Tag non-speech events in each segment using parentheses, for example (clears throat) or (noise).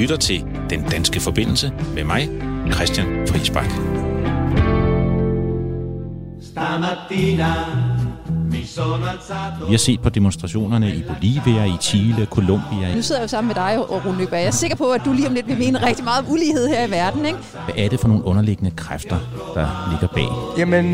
lytter til Den Danske Forbindelse med mig, Christian Friisbak. Vi har set på demonstrationerne i Bolivia, i Chile, Colombia. Nu sidder jeg jo sammen med dig, og Rune Løgberg. Jeg er sikker på, at du lige om lidt vil mene rigtig meget om ulighed her i verden, ikke? Hvad er det for nogle underliggende kræfter, der ligger bag? Jamen,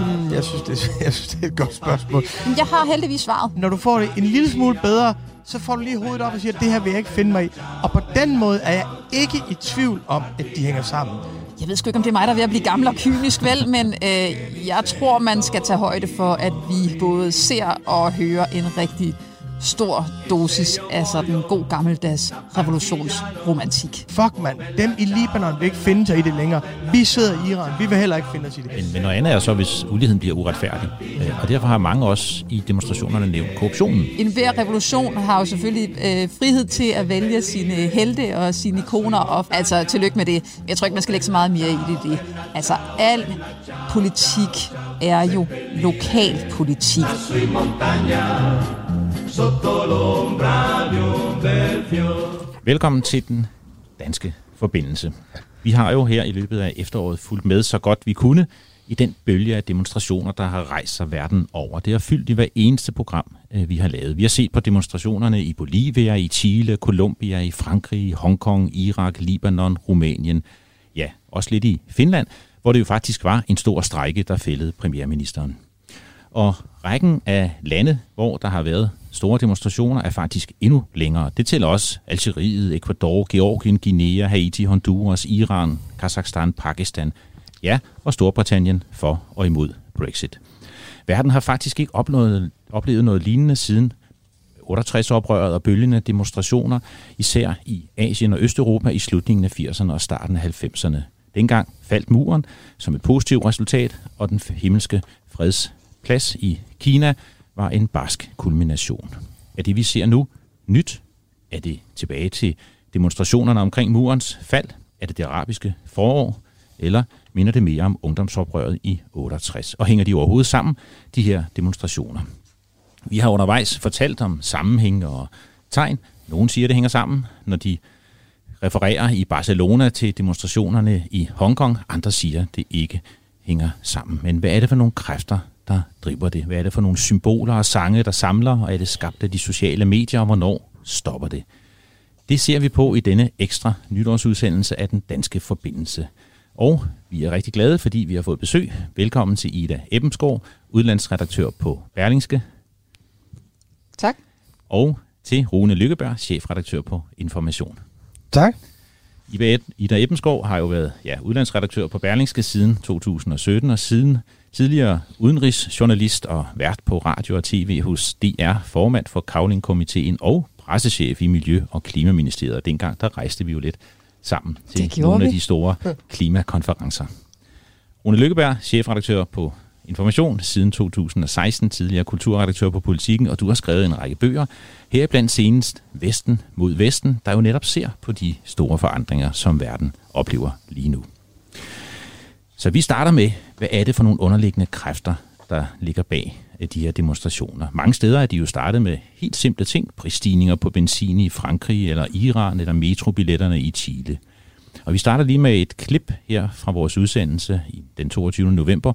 hmm, jeg synes, det, (laughs) jeg synes, det er et godt spørgsmål. Jeg har heldigvis svaret. Når du får det en lille smule bedre, så får du lige hovedet op og siger, at det her vil jeg ikke finde mig i. Og på den måde er jeg ikke i tvivl om, at de hænger sammen. Jeg ved sgu ikke, om det er mig, der er ved at blive gammel og kynisk, vel, men øh, jeg tror, man skal tage højde for, at vi både ser og hører en rigtig stor dosis af sådan god gammeldags revolutionsromantik. Fuck mand, dem i Libanon vil ikke finde sig i det længere. Vi sidder i Iran, vi vil heller ikke finde os i det. Men, men noget andet er så, hvis uligheden bliver uretfærdig. Øh, og derfor har mange også i demonstrationerne nævnt korruptionen. En hver revolution har jo selvfølgelig øh, frihed til at vælge sine helte og sine ikoner. Og, altså, tillykke med det. Jeg tror ikke, man skal lægge så meget mere i det. det. Altså, al politik er jo lokal politik sotto l'ombra di un bel fior. Velkommen til den danske forbindelse. Vi har jo her i løbet af efteråret fulgt med så godt vi kunne i den bølge af demonstrationer, der har rejst sig verden over. Det har fyldt i hver eneste program, øh, vi har lavet. Vi har set på demonstrationerne i Bolivia, i Chile, Colombia, i Frankrig, i Hongkong, Irak, Libanon, Rumænien, ja, også lidt i Finland, hvor det jo faktisk var en stor strejke, der fældede premierministeren. Og rækken af lande, hvor der har været store demonstrationer, er faktisk endnu længere. Det tæller også Algeriet, Ecuador, Georgien, Guinea, Haiti, Honduras, Iran, Kazakhstan, Pakistan, ja, og Storbritannien for og imod Brexit. Verden har faktisk ikke oplevet, oplevet noget lignende siden 68-oprøret og bølgende demonstrationer, især i Asien og Østeuropa i slutningen af 80'erne og starten af 90'erne. Dengang faldt muren som et positivt resultat, og den himmelske freds plads i Kina var en barsk kulmination. Er det, vi ser nu, nyt? Er det tilbage til demonstrationerne omkring murens fald? Er det det arabiske forår? Eller minder det mere om ungdomsoprøret i 68? Og hænger de overhovedet sammen, de her demonstrationer? Vi har undervejs fortalt om sammenhæng og tegn. Nogle siger, det hænger sammen, når de refererer i Barcelona til demonstrationerne i Hongkong. Andre siger, det ikke hænger sammen. Men hvad er det for nogle kræfter, der driver det? Hvad er det for nogle symboler og sange, der samler, og er det skabt af de sociale medier, og hvornår stopper det? Det ser vi på i denne ekstra nytårsudsendelse af Den Danske Forbindelse. Og vi er rigtig glade, fordi vi har fået besøg. Velkommen til Ida Ebbensgaard, udlandsredaktør på Berlingske. Tak. Og til Rune Lykkeberg, chefredaktør på Information. Tak. Ida Ebbensgaard har jo været ja, udlandsredaktør på Berlingske siden 2017, og siden tidligere udenrigsjournalist og vært på radio og tv hos DR, formand for Kavlingkomiteen og pressechef i Miljø- og Klimaministeriet. Dengang der rejste vi jo lidt sammen til nogle vi. af de store (laughs) klimakonferencer. Rune Lykkeberg, chefredaktør på Information siden 2016, tidligere kulturredaktør på Politiken, og du har skrevet en række bøger, heriblandt senest Vesten mod Vesten, der jo netop ser på de store forandringer, som verden oplever lige nu. Så vi starter med, hvad er det for nogle underliggende kræfter, der ligger bag øh, de her demonstrationer. Mange steder er de jo startet med helt simple ting, prisstigninger på benzin i Frankrig eller Iran eller metrobilletterne i Chile. Og vi starter lige med et klip her fra vores udsendelse den 22. november,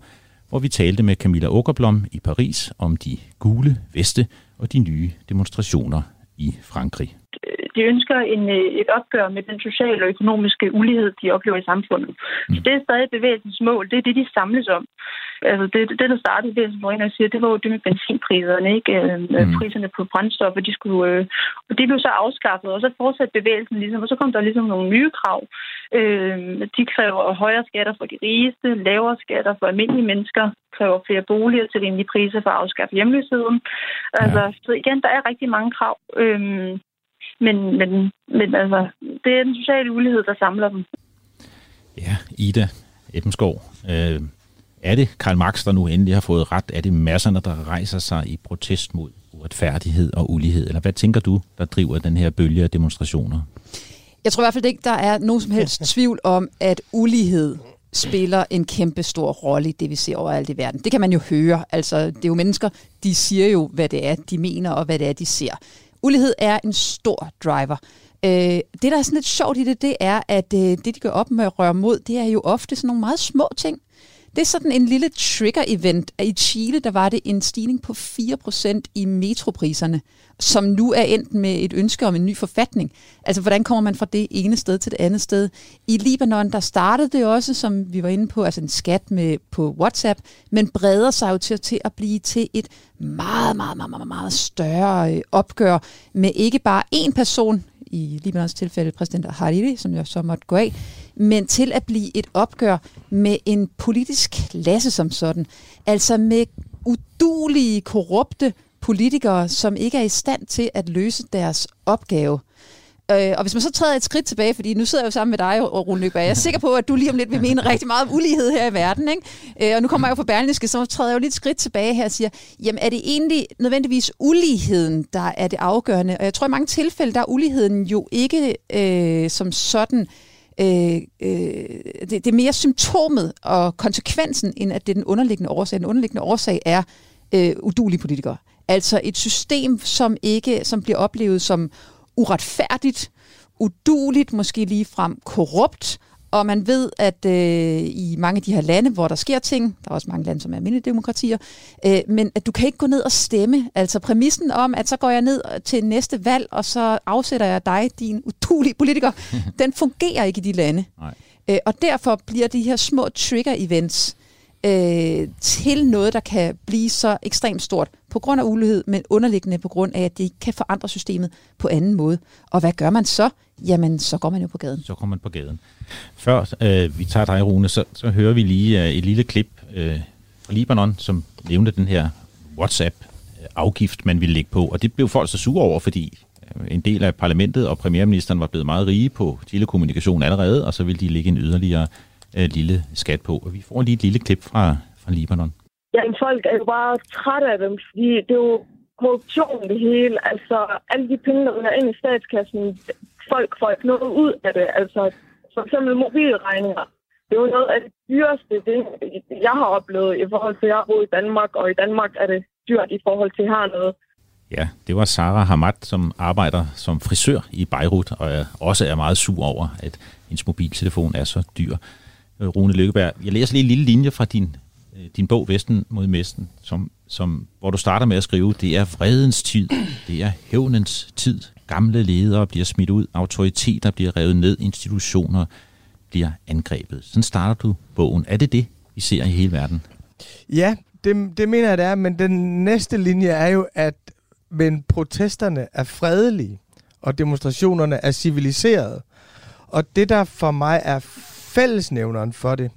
hvor vi talte med Camilla Åkerblom i Paris om de gule veste og de nye demonstrationer i Frankrig de ønsker en, øh, et opgør med den sociale og økonomiske ulighed, de oplever i samfundet. Så det er stadig bevægelsens mål. Det er det, de samles om. Altså det, det der startede bevægelsen for en siger, det var jo det med benzinpriserne, ikke? Øh, mm. Priserne på brændstoffer, de skulle... Øh, og det blev så afskaffet, og så fortsatte bevægelsen ligesom, og så kom der ligesom nogle nye krav. Øh, de kræver højere skatter for de rigeste, lavere skatter for almindelige mennesker, kræver flere boliger til rimelige priser for at afskaffe hjemløsheden. Altså, ja. så igen, der er rigtig mange krav. Øh, men, men, men altså, det er den sociale ulighed, der samler dem. Ja, Ida Ebbensgaard. Øh, er det Karl Marx, der nu endelig har fået ret? Er det masserne, der rejser sig i protest mod uretfærdighed og ulighed? Eller hvad tænker du, der driver den her bølge af demonstrationer? Jeg tror i hvert fald ikke, der er nogen som helst (laughs) tvivl om, at ulighed spiller en kæmpe stor rolle i det, vi ser overalt i verden. Det kan man jo høre. Altså, det er jo mennesker, de siger jo, hvad det er, de mener, og hvad det er, de ser. Ulighed er en stor driver. Øh, det, der er sådan lidt sjovt i det, det er, at øh, det, de gør op med at røre mod, det er jo ofte sådan nogle meget små ting. Det er sådan en lille trigger-event. I Chile, der var det en stigning på 4% i metropriserne, som nu er endt med et ønske om en ny forfatning. Altså, hvordan kommer man fra det ene sted til det andet sted? I Libanon, der startede det også, som vi var inde på, altså en skat med, på WhatsApp, men breder sig jo til, til at blive til et meget, meget, meget, meget, meget større øh, opgør med ikke bare én person, i Libanons tilfælde præsident Hariri, som jo så måtte gå af, men til at blive et opgør med en politisk klasse som sådan. Altså med udulige, korrupte politikere, som ikke er i stand til at løse deres opgave. Øh, og hvis man så træder et skridt tilbage, fordi nu sidder jeg jo sammen med dig, Rune Løgberg, jeg er sikker på, at du lige om lidt vil mene rigtig meget om ulighed her i verden, ikke? Øh, og nu kommer jeg jo fra Berlingske, så træder jeg jo lidt skridt tilbage her og siger, jamen er det egentlig nødvendigvis uligheden, der er det afgørende? Og jeg tror i mange tilfælde, der er uligheden jo ikke øh, som sådan øh, øh, det, det er mere symptomet og konsekvensen, end at det er den underliggende årsag. Den underliggende årsag er øh, udulige politikere. Altså et system, som ikke som bliver oplevet som uretfærdigt, uduligt, måske lige frem korrupt, og man ved, at øh, i mange af de her lande, hvor der sker ting, der er også mange lande, som er almindelige demokratier, øh, men at du kan ikke gå ned og stemme. Altså præmissen om, at så går jeg ned til næste valg, og så afsætter jeg dig, din udulige politiker, (laughs) den fungerer ikke i de lande. Nej. Øh, og derfor bliver de her små trigger-events øh, til noget, der kan blive så ekstremt stort på grund af ulighed, men underliggende på grund af, at det ikke kan forandre systemet på anden måde. Og hvad gør man så? Jamen, så går man jo på gaden. Så går man på gaden. Før øh, vi tager dig, Rune, så, så hører vi lige øh, et lille klip øh, fra Libanon, som nævnte den her WhatsApp-afgift, man ville lægge på. Og det blev folk så sure over, fordi øh, en del af parlamentet og premierministeren var blevet meget rige på telekommunikation allerede, og så ville de lægge en yderligere øh, lille skat på. Og vi får lige et lille klip fra, fra Libanon. Jamen, folk er jo bare trætte af dem, fordi det er jo korruption det hele. Altså, alle de penge, der er ind i statskassen, folk får ikke noget ud af det. Altså, for eksempel mobilregninger. Det er jo noget af det dyreste, det, jeg har oplevet i forhold til, at jeg boet i Danmark, og i Danmark er det dyrt i forhold til hernede. Ja, det var Sara Hamad, som arbejder som frisør i Beirut, og også er meget sur over, at hendes mobiltelefon er så dyr. Øh, Rune Lykkeberg, jeg læser lige en lille linje fra din, øh, din bog Vesten mod Mesten, som, som, hvor du starter med at skrive, det er vredens tid, det er hævnens tid, gamle ledere bliver smidt ud, autoriteter bliver revet ned, institutioner bliver angrebet. Sådan starter du bogen. Er det det, vi ser i hele verden? Ja, det, det mener jeg, det er, men den næste linje er jo, at men protesterne er fredelige, og demonstrationerne er civiliserede. Og det, der for mig er fællesnævneren for det,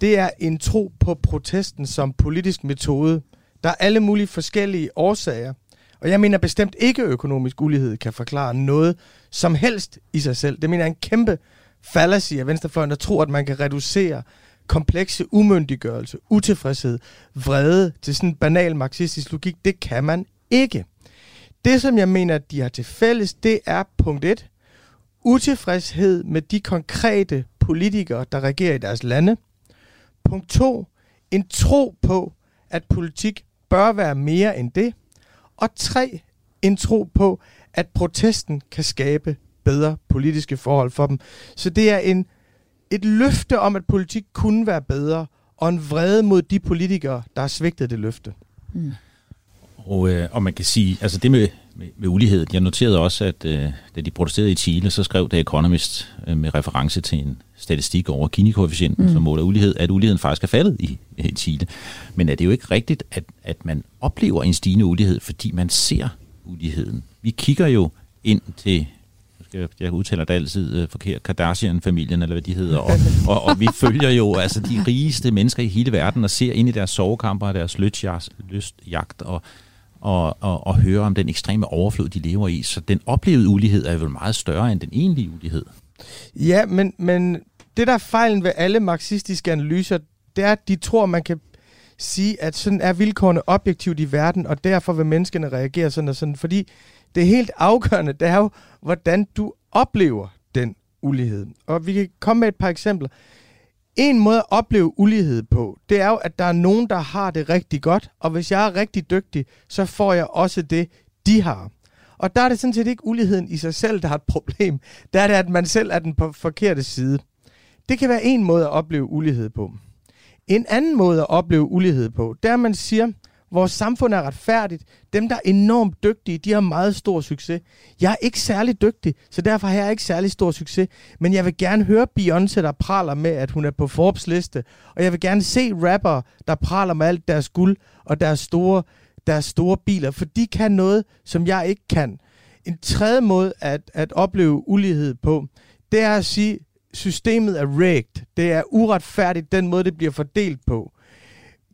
det er en tro på protesten som politisk metode. Der er alle mulige forskellige årsager. Og jeg mener bestemt ikke, at økonomisk ulighed kan forklare noget som helst i sig selv. Det mener jeg er en kæmpe fallacy af venstrefløjen, der tror, at man kan reducere komplekse umyndiggørelse, utilfredshed, vrede til sådan en banal marxistisk logik. Det kan man ikke. Det, som jeg mener, at de har til fælles, det er punkt 1. Utilfredshed med de konkrete politikere, der regerer i deres lande. Punkt 2. En tro på, at politik bør være mere end det. Og 3. En tro på, at protesten kan skabe bedre politiske forhold for dem. Så det er en, et løfte om, at politik kunne være bedre, og en vrede mod de politikere, der har svigtet det løfte. Mm. Og, øh, og man kan sige, altså det med, med, med ulighed, jeg noterede også, at øh, da de protesterede i Chile, så skrev The Economist øh, med reference til en statistik over Gini-koefficienten, mm. som måler ulighed, at uligheden faktisk er faldet i, i Chile. Men er det jo ikke rigtigt, at, at man oplever en stigende ulighed, fordi man ser uligheden? Vi kigger jo ind til jeg, jeg udtaler det altid uh, forkert, Kardashian-familien, eller hvad de hedder, og, (laughs) og, og vi følger jo altså de rigeste mennesker i hele verden, og ser ind i deres sovekamper og deres lystjagt, og, og, og, og høre om den ekstreme overflod, de lever i. Så den oplevede ulighed er vel meget større end den egentlige ulighed. Ja, men, men det der er fejlen ved alle marxistiske analyser, det er, at de tror, man kan sige, at sådan er vilkårene objektivt i verden, og derfor vil menneskene reagere sådan og sådan. Fordi det er helt afgørende, det er jo, hvordan du oplever den ulighed. Og vi kan komme med et par eksempler. En måde at opleve ulighed på, det er jo, at der er nogen, der har det rigtig godt, og hvis jeg er rigtig dygtig, så får jeg også det, de har. Og der er det sådan set ikke uligheden i sig selv, der har et (laughs) problem. Der er det, at man selv er den på forkerte side. Det kan være en måde at opleve ulighed på. En anden måde at opleve ulighed på, det er, at man siger, vores samfund er retfærdigt. Dem, der er enormt dygtige, de har meget stor succes. Jeg er ikke særlig dygtig, så derfor har jeg ikke særlig stor succes. Men jeg vil gerne høre Beyoncé, der praler med, at hun er på Forbes liste. Og jeg vil gerne se rapper, der praler med alt deres guld og deres store, deres store biler. For de kan noget, som jeg ikke kan. En tredje måde at, at opleve ulighed på, det er at sige, systemet er rigged. Det er uretfærdigt, den måde, det bliver fordelt på.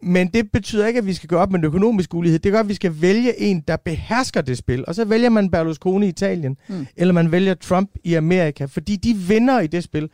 Men det betyder ikke, at vi skal gå op med en økonomisk ulighed. Det gør, at vi skal vælge en, der behersker det spil. Og så vælger man Berlusconi i Italien, mm. eller man vælger Trump i Amerika, fordi de vinder i det spil.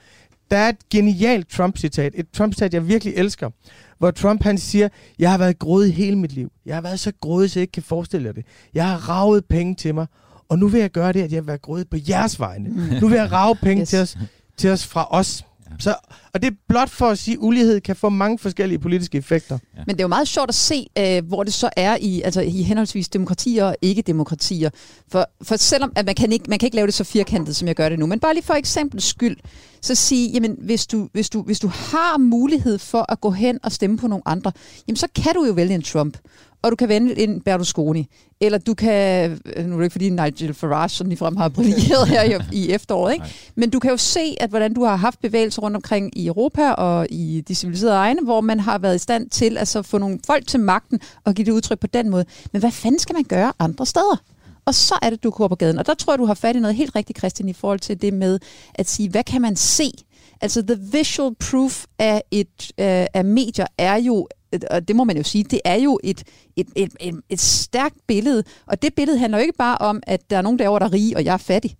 Der er et genialt Trump-citat, et Trump-citat, jeg virkelig elsker, hvor Trump han siger, jeg har været grådig hele mit liv. Jeg har været så grådig, så jeg ikke kan forestille jer det. Jeg har ravet penge til mig, og nu vil jeg gøre det, at jeg vil være grådig på jeres vegne. Mm. Nu vil jeg rave penge yes. til, os, til os fra os. Så, og det er blot for at sige, at ulighed kan få mange forskellige politiske effekter. Ja. Men det er jo meget sjovt at se, øh, hvor det så er i, altså, i henholdsvis demokratier og ikke-demokratier. For, for selvom at man, kan ikke, man kan ikke lave det så firkantet, som jeg gør det nu, men bare lige for eksempel skyld, så sige, jamen hvis du, hvis, du, hvis du har mulighed for at gå hen og stemme på nogle andre, jamen så kan du jo vælge en Trump og du kan vende en Berlusconi. Eller du kan, nu er det ikke fordi Nigel Farage sådan ligefrem har brilleret her i, i efteråret, ikke? men du kan jo se, at hvordan du har haft bevægelser rundt omkring i Europa og i de civiliserede egne, hvor man har været i stand til at få nogle folk til magten og give det udtryk på den måde. Men hvad fanden skal man gøre andre steder? Og så er det, du går på gaden. Og der tror jeg, du har fat i noget helt rigtigt, Christian, i forhold til det med at sige, hvad kan man se? Altså, the visual proof af, et, øh, af medier er jo og det må man jo sige, det er jo et, et, et, et, et stærkt billede. Og det billede handler jo ikke bare om, at der er nogen derovre, der er rige, og jeg er fattig.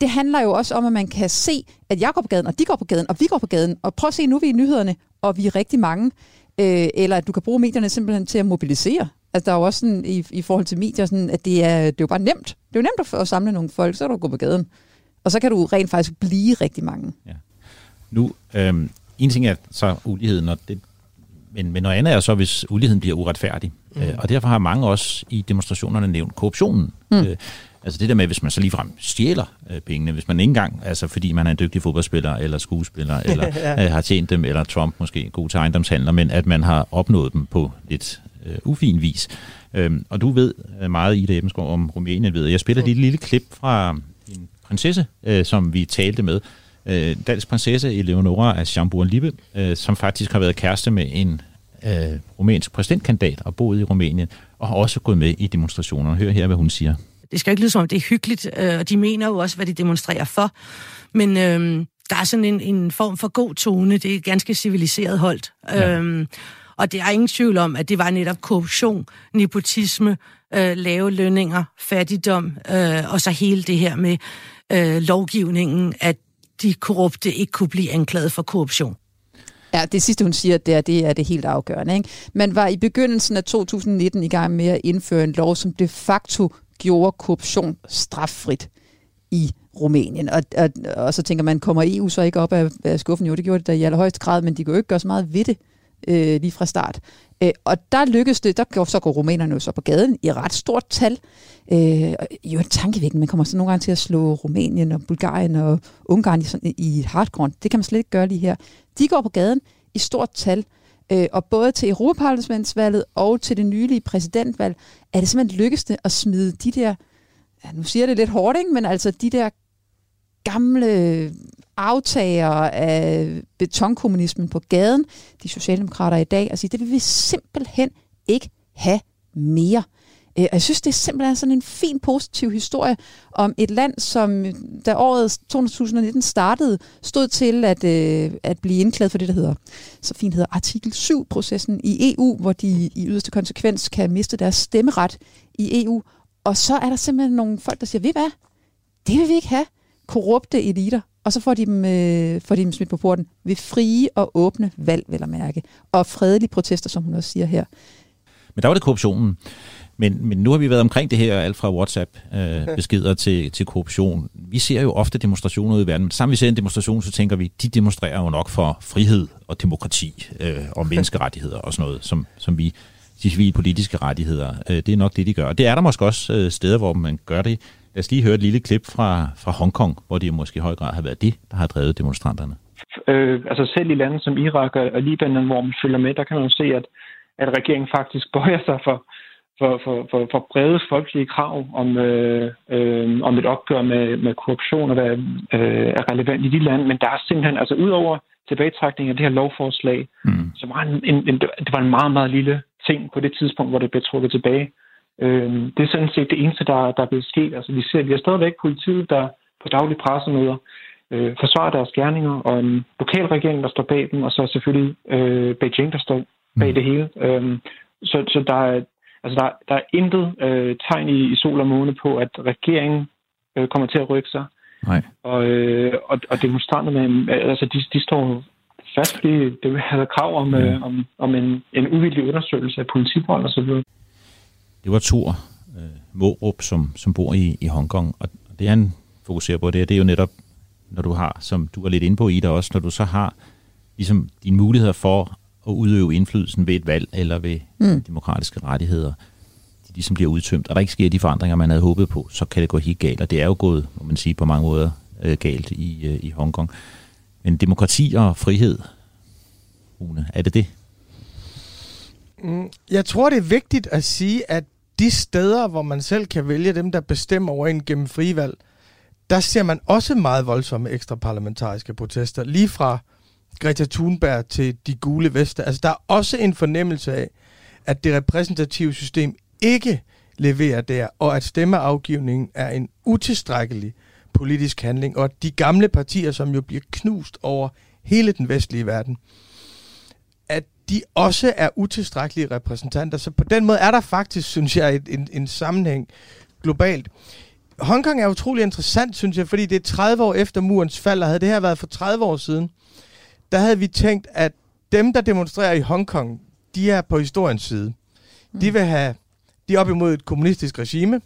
Det handler jo også om, at man kan se, at jeg går på gaden, og de går på gaden, og vi går på gaden. Og prøv at se, nu er vi i nyhederne, og vi er rigtig mange. Øh, eller at du kan bruge medierne simpelthen til at mobilisere. Altså der er jo også sådan, i, i forhold til medier, sådan, at det er, det er jo bare nemt. Det er jo nemt at, at samle nogle folk, så kan du gå på gaden. Og så kan du rent faktisk blive rigtig mange. Ja. Nu, øh, en ting er så uligheden, og det, men, men noget andet er så, hvis uligheden bliver uretfærdig. Mm. Øh, og derfor har mange også i demonstrationerne nævnt korruptionen. Mm. Øh, altså det der med, hvis man så ligefrem stjæler øh, pengene, hvis man ikke engang, altså fordi man er en dygtig fodboldspiller, eller skuespiller, (laughs) eller ja. øh, har tjent dem, eller Trump måske god til ejendomshandler, men at man har opnået dem på lidt øh, ufin vis. Øhm, og du ved øh, meget, Ida Ebenskov, om Rumænien, ved jeg. spiller mm. et lille klip fra en prinsesse, øh, som vi talte med, øh, dansk prinsesse Eleonora af Chambourg-Lippe, øh, som faktisk har været kæreste med en øh, rumænsk præsidentkandidat og boet i Rumænien, og har også gået med i demonstrationer. Hør her, hvad hun siger. Det skal ikke lyde som om, det er hyggeligt, øh, og de mener jo også, hvad de demonstrerer for. Men øh, der er sådan en, en form for god tone. Det er ganske civiliseret holdt. Ja. Øhm, og det er ingen tvivl om, at det var netop korruption, nepotisme, øh, lave lønninger, fattigdom, øh, og så hele det her med øh, lovgivningen, at de korrupte ikke kunne blive anklaget for korruption. Ja, det sidste, hun siger, det er, det er det helt afgørende. Ikke? Man var i begyndelsen af 2019 i gang med at indføre en lov, som de facto gjorde korruption straffrit i Rumænien. Og, og, og så tænker man, kommer EU så ikke op af, af skuffen? Jo, det gjorde det da i allerhøjeste grad, men de kunne jo ikke gøre så meget ved det øh, lige fra start. Øh, og der lykkedes det, der går, så går rumænerne jo så på gaden i ret stort tal. Øh, jo en tankevækkende, man kommer så nogle gange til at slå Rumænien og Bulgarien og Ungarn i, sådan, i hardcore. Det kan man slet ikke gøre lige her. De går på gaden i stort tal, øh, og både til Europaparlamentsvalget og til det nylige præsidentvalg, er det simpelthen lykkedes det at smide de der, ja, nu siger jeg det lidt hårdt, ikke? men altså de der gamle aftager af betonkommunismen på gaden, de socialdemokrater i dag, og sige, det vil vi simpelthen ikke have mere. Øh, og jeg synes, det er simpelthen sådan en fin, positiv historie om et land, som da året 2019 startede, stod til at, øh, at blive indklædt for det, der hedder, så fint hedder artikel 7-processen i EU, hvor de i yderste konsekvens kan miste deres stemmeret i EU. Og så er der simpelthen nogle folk, der siger, ved hvad? Det vil vi ikke have. Korrupte eliter. Og så får de dem, øh, får de dem smidt på porten ved frie og åbne valg, vil jeg mærke. Og fredelige protester, som hun også siger her. Men der var det korruptionen. Men, men nu har vi været omkring det her, alt fra WhatsApp-beskeder øh, til, til korruption. Vi ser jo ofte demonstrationer ude i verden, men sammen vi ser en demonstration, så tænker vi, de demonstrerer jo nok for frihed og demokrati øh, og (laughs) menneskerettigheder og sådan noget, som, som vi, de civile politiske rettigheder, øh, det er nok det, de gør. Og det er der måske også øh, steder, hvor man gør det Lad os lige høre et lille klip fra, fra Hongkong, hvor det måske i høj grad har været det, der har drevet demonstranterne. Øh, altså selv i lande som Irak og, Libanon, hvor man følger med, der kan man jo se, at, at regeringen faktisk (laughs) bøjer sig for, for, for, for, for brede folkelige krav om, øh, øh, om et opgør med, med korruption og hvad øh, er relevant i de lande. Men der er simpelthen, altså udover tilbagetrækning af det her lovforslag, mm. så var en, en, en, det var en meget, meget lille ting på det tidspunkt, hvor det blev trukket tilbage. Øh, det er sådan set det eneste, der, der er blevet sket. Altså, vi ser, vi har stadigvæk politiet, der på daglige pressemøder øh, forsvarer deres gerninger, og en lokal regering, der står bag dem, og så selvfølgelig øh, Beijing, der står bag mm. det hele. Øh, så, så der er, altså der, der er intet øh, tegn i, i sol og måne på, at regeringen øh, kommer til at rykke sig. Nej. Og, øh, og, og demonstranterne, altså de, de står fast, fordi det vil have krav om, ja. øh, om, om en, en uvildig undersøgelse af politivold og så videre. Det var Thor øh, Mårup, som, som bor i, i Hongkong, og det han fokuserer på, det, det er jo netop, når du har, som du er lidt inde på i dig også, når du så har ligesom dine muligheder for at udøve indflydelsen ved et valg eller ved mm. demokratiske rettigheder, de ligesom bliver udtømt, og der ikke sker de forandringer, man havde håbet på, så kan det gå helt galt, og det er jo gået, må man sige, på mange måder øh, galt i, øh, i Hongkong. Men demokrati og frihed, Rune, er det det? Mm, jeg tror, det er vigtigt at sige, at de steder, hvor man selv kan vælge dem, der bestemmer over en gennem frivalg, der ser man også meget voldsomme ekstra parlamentariske protester. Lige fra Greta Thunberg til de gule veste. Altså, der er også en fornemmelse af, at det repræsentative system ikke leverer der, og at stemmeafgivningen er en utilstrækkelig politisk handling, og at de gamle partier, som jo bliver knust over hele den vestlige verden, de også er utilstrækkelige repræsentanter. Så på den måde er der faktisk, synes jeg, en, en, en sammenhæng globalt. Hongkong er utrolig interessant, synes jeg, fordi det er 30 år efter murens fald, og havde det her været for 30 år siden, der havde vi tænkt, at dem, der demonstrerer i Hongkong, de er på historiens side. Mm. De vil have, de er op imod et kommunistisk regime.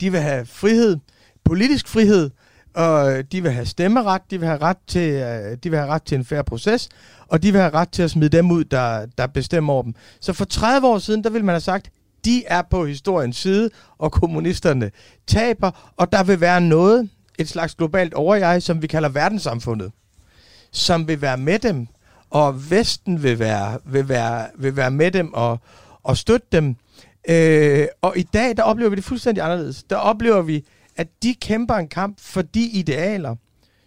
De vil have frihed, politisk frihed, og de vil have stemmeret, de vil have ret til, øh, de vil have ret til en færre proces, og de vil have ret til at smide dem ud, der, der bestemmer over dem. Så for 30 år siden, der ville man have sagt, de er på historiens side, og kommunisterne taber, og der vil være noget, et slags globalt overjeg, som vi kalder verdenssamfundet som vil være med dem, og Vesten vil være, vil være, vil være med dem og, og støtte dem. Øh, og i dag, der oplever vi det fuldstændig anderledes. Der oplever vi, at de kæmper en kamp for de idealer,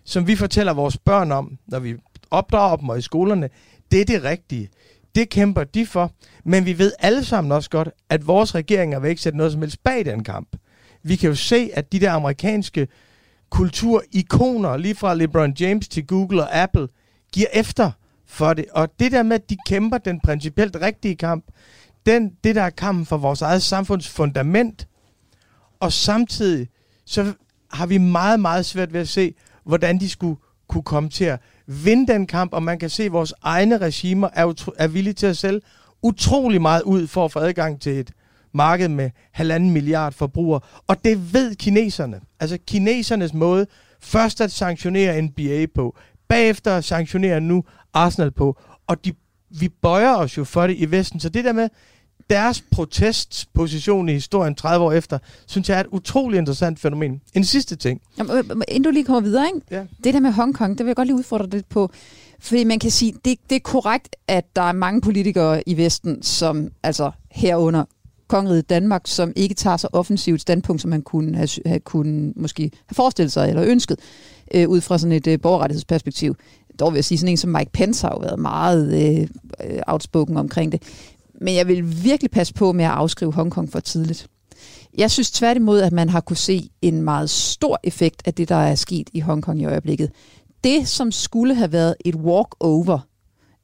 som vi fortæller vores børn om, når vi opdrager dem og i skolerne. Det er det rigtige. Det kæmper de for. Men vi ved alle sammen også godt, at vores regeringer vil ikke sætte noget som helst bag den kamp. Vi kan jo se, at de der amerikanske kulturikoner, lige fra LeBron James til Google og Apple, giver efter for det. Og det der med, at de kæmper den principielt rigtige kamp, den, det der er kampen for vores eget samfunds fundament, og samtidig så har vi meget, meget svært ved at se, hvordan de skulle kunne komme til at vinde den kamp, og man kan se, at vores egne regimer er, er villige til at sælge utrolig meget ud for at få adgang til et marked med halvanden milliard forbrugere. Og det ved kineserne. Altså kinesernes måde først at sanktionere NBA på, bagefter at sanktionere nu Arsenal på, og de, vi bøjer os jo for det i Vesten. Så det der med deres protestposition i historien 30 år efter, synes jeg er et utroligt interessant fænomen. En sidste ting. Jamen, øh, øh, inden du lige kommer videre, ikke? Ja. det der med Hongkong, det vil jeg godt lige udfordre lidt på. Fordi man kan sige, det, det er korrekt, at der er mange politikere i Vesten, som altså herunder kongeriget Danmark, som ikke tager så offensivt standpunkt, som man kunne have, have kunne måske have forestillet sig eller ønsket, øh, ud fra sådan et øh, borgerrettighedsperspektiv. Dog vil jeg sige, sådan en som Mike Pence har jo været meget øh, øh, outspoken omkring det. Men jeg vil virkelig passe på med at afskrive Hongkong for tidligt. Jeg synes tværtimod, at man har kunne se en meget stor effekt af det, der er sket i Hongkong i øjeblikket. Det, som skulle have været et walk-over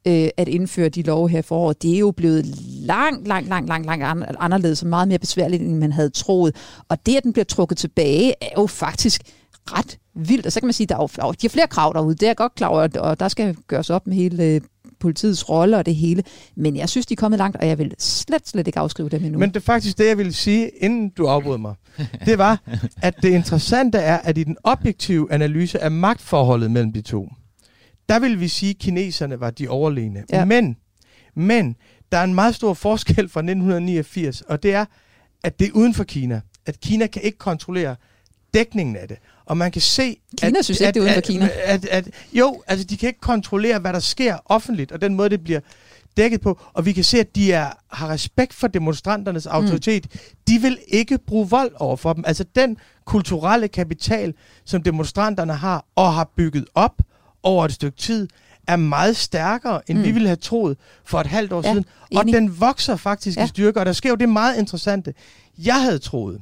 øh, at indføre de love her foråret, det er jo blevet langt, langt, langt, langt, langt anderledes og meget mere besværligt, end man havde troet. Og det, at den bliver trukket tilbage, er jo faktisk ret vildt. Og så kan man sige, at der er jo, de har flere krav derude, det er jeg godt klar over, og der skal gøres op med hele øh, politiets rolle og det hele. Men jeg synes, de er kommet langt, og jeg vil slet, slet ikke afskrive dem endnu. Men det er faktisk det, jeg ville sige, inden du afbrød mig. Det var, at det interessante er, at i den objektive analyse af magtforholdet mellem de to, der vil vi sige, at kineserne var de overlegne. Ja. Men, men der er en meget stor forskel fra 1989, og det er, at det er uden for Kina. at Kina kan ikke kontrollere dækningen af det. Og man kan se... Kina at, synes ikke, at, det er uden for Kina. At, at, at, jo, altså de kan ikke kontrollere, hvad der sker offentligt, og den måde, det bliver dækket på. Og vi kan se, at de er, har respekt for demonstranternes autoritet. Mm. De vil ikke bruge vold over for dem. Altså den kulturelle kapital, som demonstranterne har og har bygget op over et stykke tid, er meget stærkere, end mm. vi ville have troet for et halvt år Ja, siden. Og enig. den vokser faktisk. Ja. i styrke, og der sker jo det meget interessante. Jeg havde troet,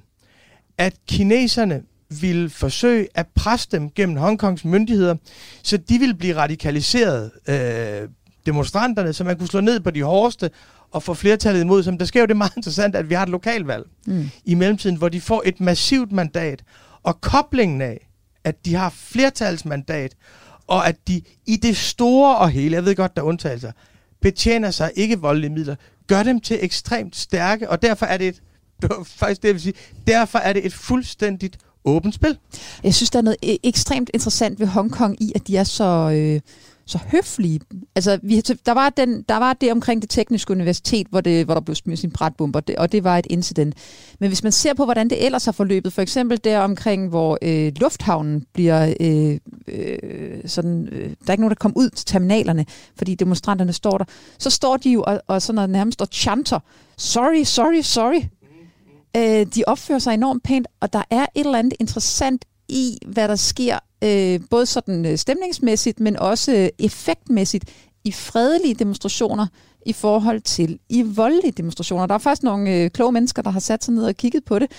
at kineserne ville forsøge at presse dem gennem Hongkongs myndigheder, så de ville blive radikaliseret, øh, demonstranterne, så man kunne slå ned på de hårdeste og få flertallet imod. Men der sker jo det meget interessant, at vi har et lokalvalg Mm. i mellemtiden, hvor de får et massivt mandat, og koblingen af, at de har flertalsmandat, og at de i det store og hele, jeg ved godt, der er undtagelser, betjener sig ikke voldelige midler, gør dem til ekstremt stærke, og derfor er det et, (laughs) det var faktisk det, jeg vil sige, derfor er det et fuldstændigt åbent spil. Jeg synes, der er noget øh, ekstremt interessant ved Hongkong i, at de er så, øh, så høflige. Altså, vi, der, var den, der var det omkring det tekniske universitet, hvor, det, hvor der blev smidt sin brætbomber, det, og det var et incident. Men hvis man ser på, hvordan det ellers har forløbet, for eksempel der omkring, hvor øh, lufthavnen bliver øh, øh, sådan, øh, der er ikke nogen, der kommer ud til terminalerne, fordi demonstranterne står der, så står de jo og, og sådan noget nærmest og chanter, sorry, sorry, sorry. Øh, de opfører sig enormt pænt, og der er et eller andet interessant i, hvad der sker, øh, både sådan øh, stemningsmæssigt, men også øh, effektmæssigt i fredelige demonstrationer i forhold til i voldelige demonstrationer. Der er faktisk nogle øh, kloge mennesker, der har sat sig ned og kigget på det,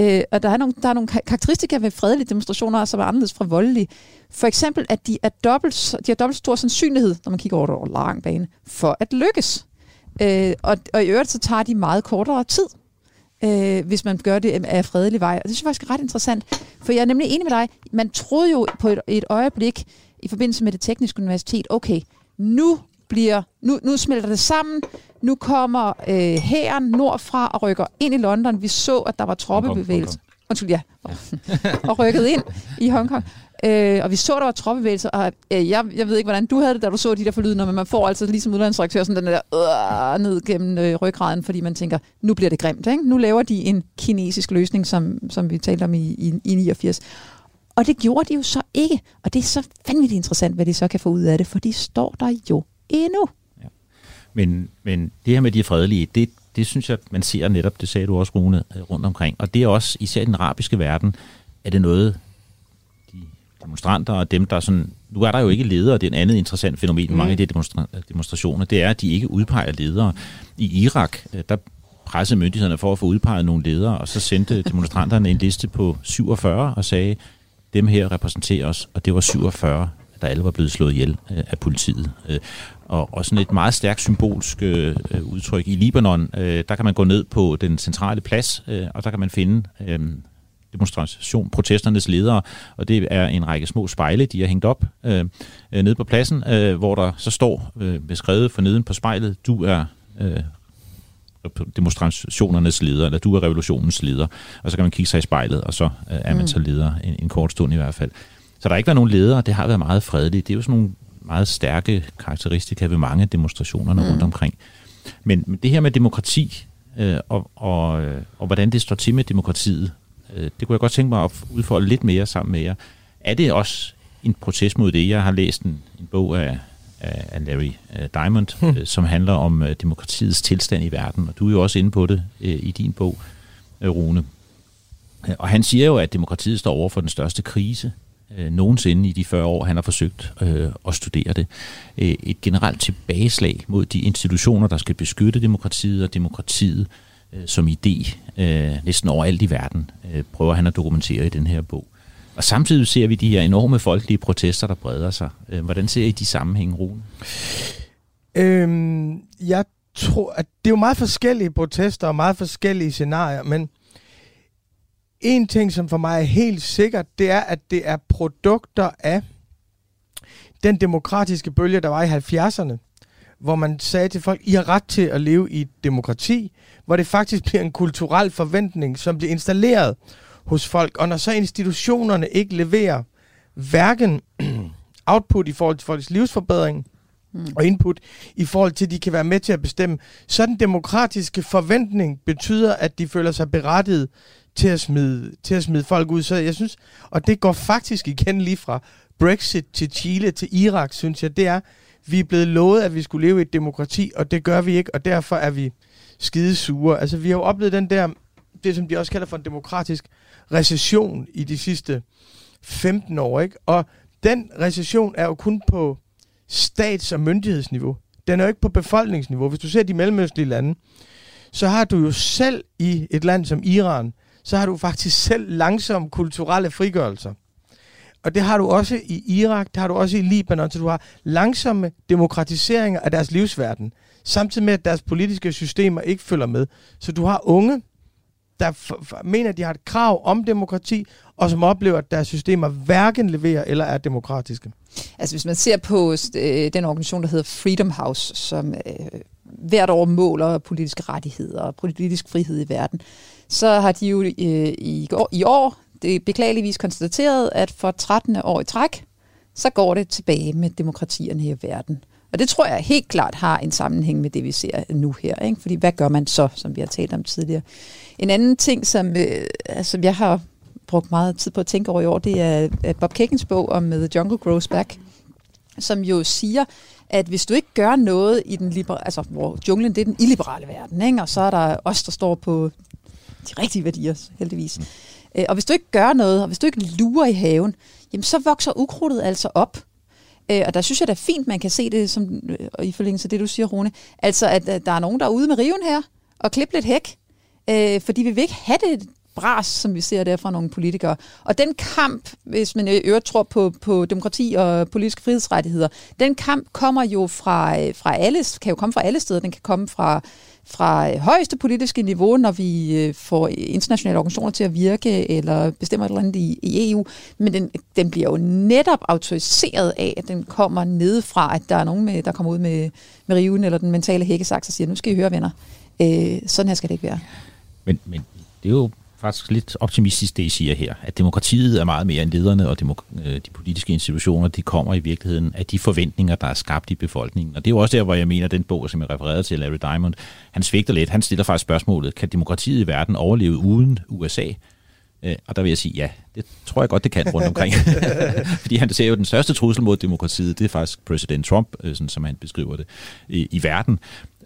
øh, og der er, nogle, der er nogle karakteristika ved fredelige demonstrationer, som er anderledes fra voldelige. For eksempel, at de, er dobbelt, de har dobbelt stor sandsynlighed, når man kigger over det over lang bane, for at lykkes. Øh, og, og i øvrigt så tager de meget kortere tid øh, hvis man gør det af fredelig vej. Og det synes jeg faktisk er ret interessant, for jeg er nemlig enig med dig. Man troede jo på et, et øjeblik i forbindelse med det tekniske universitet, okay, nu bliver nu, nu smelter det sammen. Nu kommer øh, hæren nordfra og rykker ind i London. Vi så, at der var troppebevægelse. Undskyld, ja. (laughs) og rykket ind i Hongkong. Øh, og vi så, der var troppebevægelser, og øh, jeg, jeg ved ikke, hvordan du havde det, da du så de der forlydende, men man får altså ligesom udlandsrektør sådan den der øh, ned gennem øh, ryggraden, fordi man tænker, nu bliver det grimt. Ikke? Nu laver de en kinesisk løsning, som, som vi talte om i, i, i 89. Og det gjorde de jo så ikke. Og det er så fandme interessant, hvad de så kan få ud af det, for de står der jo endnu. Men, men det her med de fredelige, det, det synes jeg, man ser netop, det sagde du også, Rune, øh, rundt omkring. Og det er også, især i den arabiske verden, er det noget, demonstranter og dem, der er sådan... Nu er der jo ikke ledere, det er en andet interessant fænomen mm. mange af de demonstra- demonstrationer, det er, at de ikke udpeger ledere. I Irak, øh, der pressede myndighederne for at få udpeget nogle ledere, og så sendte (laughs) demonstranterne en liste på 47 og sagde, dem her repræsenterer os, og det var 47, der alle var blevet slået ihjel øh, af politiet. Øh, og, og sådan et meget stærkt symbolsk øh, øh, udtryk. I Libanon, øh, der kan man gå ned på den centrale plads, øh, og der kan man finde øh, demonstration, protesternes ledere, og det er en række små spejle, de har hængt op øh, øh, nede på pladsen, øh, hvor der så står øh, beskrevet for neden på spejlet, du er øh, demonstrationernes leder, eller du er revolutionens leder, og så kan man kigge sig i spejlet, og så øh, er man Mm. så leder en, en kort stund i hvert fald. Så der har ikke været nogen ledere, det har været meget fredeligt. Det er jo sådan nogle meget stærke karakteristika ved mange af demonstrationerne mm. rundt omkring. Men, det her med demokrati, øh, og, og, øh, og hvordan det står til med demokratiet, det kunne jeg godt tænke mig at udfolde lidt mere sammen med jer. Er det også en protest mod det? Jeg har læst en, en bog af, af, Larry øh, Diamond, øh, som handler om øh, demokratiets tilstand i verden, og du er jo også inde på det øh, i din bog, øh, Rune. Øh, Og han siger jo, at demokratiet står over for den største krise øh, nogensinde i de 40 år, han har forsøgt øh, at studere det. Øh, et generelt tilbageslag mod de institutioner, der skal beskytte demokratiet og demokratiet øh, som idé øh, næsten overalt i verden, øh, prøver han at dokumentere i den her bog. Og samtidig ser vi de her enorme folkelige protester, der breder sig. Øh, hvordan ser I de sammenhænge, Rune? Øhm, jeg tror, at det er jo meget forskellige protester og meget forskellige scenarier, men en ting, som for mig er helt sikkert, det er, at det er produkter af den demokratiske bølge, der var i 70'erne, hvor man sagde til folk, I har ret til at leve i et demokrati, hvor det faktisk bliver en kulturel forventning, som bliver installeret hos folk. Og når så institutionerne ikke leverer hverken (clears throat) output i forhold til folks livsforbedring, mm. og input i forhold til, at de kan være med til at bestemme, så den demokratiske forventning betyder, at de føler sig berettiget til at, smide, til at smide folk ud. Så jeg synes, og det går faktisk igen lige fra Brexit til Chile til Irak, synes jeg, det er, vi er blevet lovet, at vi skulle leve i et demokrati, og det gør vi ikke, og derfor er vi skide sure. Altså, vi har jo oplevet den der, det som de også kalder for en demokratisk recession i de sidste 15 år, ikke? Og den recession er jo kun på stats- og myndighedsniveau. Den er jo ikke på befolkningsniveau. Hvis du ser de mellemøstlige lande, så har du jo selv i et land som Iran, så har du faktisk selv langsomme kulturelle frigørelser. Og det har du også i Irak, det har du også i Libanon, så du har langsomme demokratiseringer af deres livsverden, samtidig med, at deres politiske systemer ikke følger med. Så du har unge, der mener, at de har et krav om demokrati, og som oplever, at deres systemer hverken leverer eller er demokratiske. Altså hvis man ser på øh, den organisation, der hedder Freedom House, som øh, hvert år måler politiske rettigheder og politisk frihed i verden, så har de jo øh, i, går, i år det er beklageligvis konstateret, at for 13. år i træk, så går det tilbage med demokratierne i verden. Og det tror jeg helt klart har en sammenhæng med det, vi ser nu her. Ikke? Fordi hvad gør man så, som vi har talt om tidligere? En anden ting, som, øh, som jeg har brugt meget tid på at tænke over i år, det er øh, Bob Kekens bog om øh, The Jungle Grows Back, som jo siger, at hvis du ikke gør noget i den liberale, altså hvor junglen det er den illiberale verden, ikke? og så er der os, der står på de rigtige værdier, heldigvis. Mm. Øh, og hvis du ikke gør noget, og hvis du ikke lurer i haven, jamen så vokser ukrudtet altså op. Øh, og der synes jeg, det er fint, man kan se det som, øh, i forlængelse af det, du siger, Rune. Altså, at, der er nogen, der er ude med riven her, og klippe lidt hæk. Fordi vi vil ikke have det bras, som vi ser der fra nogle politikere. Og den kamp, hvis man i øvrigt tror på, på demokrati og politiske frihedsrettigheder, den kamp kommer jo fra, fra alle, kan jo komme fra alle steder. Den kan komme fra fra øh, højeste politiske niveau, når vi øh, får internationale organisationer til at virke, eller bestemmer et eller andet i, i EU, men den, den bliver jo netop autoriseret af, at den kommer ned fra, at der er nogen, med, der kommer ud med, med riven eller den mentale hækkesaks og siger, nu skal I høre, venner. Øh, sådan her skal det ikke være. Men, men det er jo faktisk lidt optimistisk, det I siger her, at demokratiet er meget mere end lederne, og demok- øh, de politiske institutioner, de kommer i virkeligheden af de forventninger, der er skabt i befolkningen. Og det er jo også der, hvor jeg mener, at den bog, som jeg refererede til, Larry Diamond, han svigter lidt. Han stiller faktisk spørgsmålet, kan demokratiet i verden overleve uden USA? Øh, og der vil jeg sige, ja, det tror jeg godt, det kan rundt omkring. (laughs) Fordi han ser jo, den største trussel mod demokratiet, det er faktisk præsident Trump, øh, sådan som han beskriver det, i, i verden.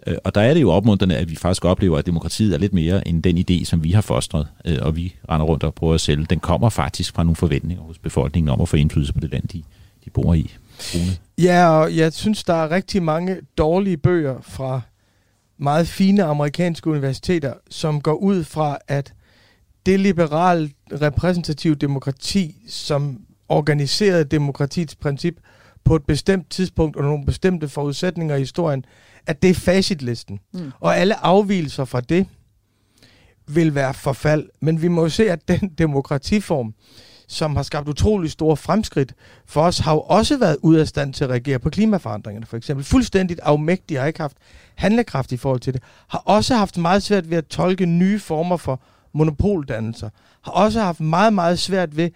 Øh, og der er det jo opmuntrende, at vi faktisk oplever, at demokratiet er lidt mere end den idé, som vi har fostret, øh, og vi render rundt og prøver at sælge. Den kommer faktisk fra nogle forventninger hos befolkningen om at få indflydelse på det land, de, de bor i. Rune. Ja, og jeg synes, der er rigtig mange dårlige bøger fra meget fine amerikanske universiteter, som går ud fra, at det liberale repræsentative demokrati, som organiseret demokratiets princip på et bestemt tidspunkt og nogle bestemte forudsætninger i historien, at det er facitlisten. Mm. Og alle afvielser fra det vil være forfald. Men vi må jo se, at den demokratiform, som har skabt utrolig store fremskridt for os, har jo også været ud af stand til at reagere på klimaforandringerne, for eksempel. Fuldstændigt afmægtig har ikke haft handlekraft i forhold til det. Har også haft meget svært ved at tolke nye former for monopoldannelser. Har også haft meget, meget svært ved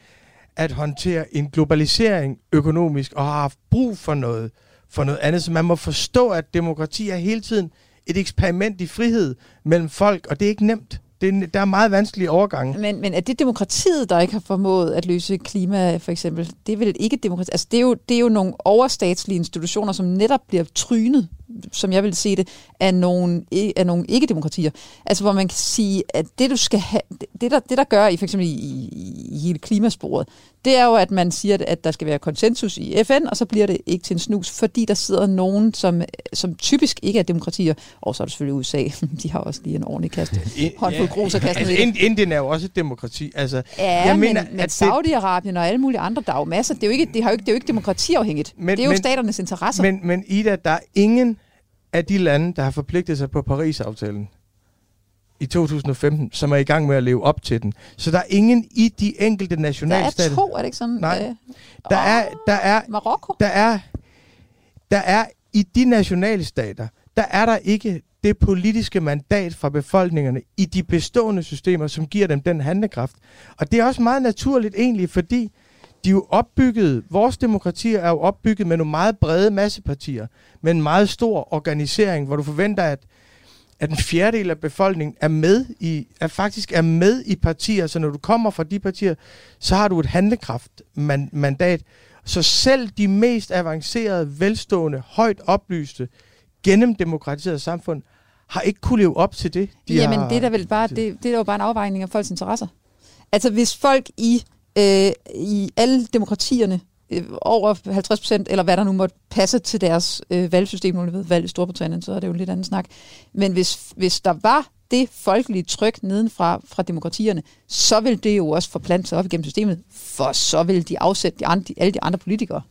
at håndtere en globalisering økonomisk, og har haft brug for noget for noget andet. Så man må forstå, at demokrati er hele tiden et eksperiment i frihed mellem folk, og det er ikke nemt. Det er, der er meget vanskelige overgange. Men, men er det demokratiet, der ikke har formået at løse klima, for eksempel? Det er vel ikke demokrati? Altså, det er, jo, det er jo nogle overstatslige institutioner, som netop bliver trynet som jeg vil se det, af nogle, af nogle ikke-demokratier. Altså hvor man kan sige, at det du skal have, det der, det der gør i for eksempel i, i, hele klimasporet, det er jo, at man siger, at der skal være konsensus i FN, og så bliver det ikke til en snus, fordi der sidder nogen, som, som typisk ikke er demokratier, og så er det selvfølgelig USA, (laughs) de har også lige en ordentlig kast, (laughs) håndfuld grus og kastet altså, Indien er jo også et demokrati. Altså, ja, jeg mener, men, men Saudi-Arabien og alle mulige andre, der er jo masser, det er jo ikke, det har jo ikke, det er jo ikke demokratiafhængigt. Men, det er jo men, staternes interesser. Men, men Ida, der er ingen af de lande, der har forpligtet sig på Paris-aftalen i 2015, som er i gang med at leve op til den. Så der er ingen i de enkelte nationalstater... Der er to, er det ikke sådan? Nej. Øh, der, er, der er... Marokko? Der er, der er i de nationalstater, der er der ikke det politiske mandat fra befolkningerne i de bestående systemer, som giver dem den handlekraft. Og det er også meget naturligt egentlig, fordi de er jo opbygget, vores demokratier er jo opbygget med nogle meget brede massepartier, med en meget stor organisering, hvor du forventer, at at en fjerdedel af befolkningen er med i, er faktisk er med i partier, så når du kommer fra de partier, så har du et handlekraft man, mandat. Så selv de mest avancerede, velstående, højt oplyste, gennemdemokratiserede samfund, har ikke kunne leve op til det. De Jamen, har... det er da vel bare, det, det er jo bare en afvejning af folks interesser. Altså, hvis folk i, øh, i alle demokratierne øh, over 50 procent, eller hvad der nu måtte passe til deres øh, valgsystem, nu ved valg i Storbritannien, så er det jo en lidt anden snak. Men hvis, hvis der var det folkelige tryk nedenfra fra demokratierne, så vil det jo også forplante sig op igennem systemet, for så vil de afsætte de andre, alle de andre politikere.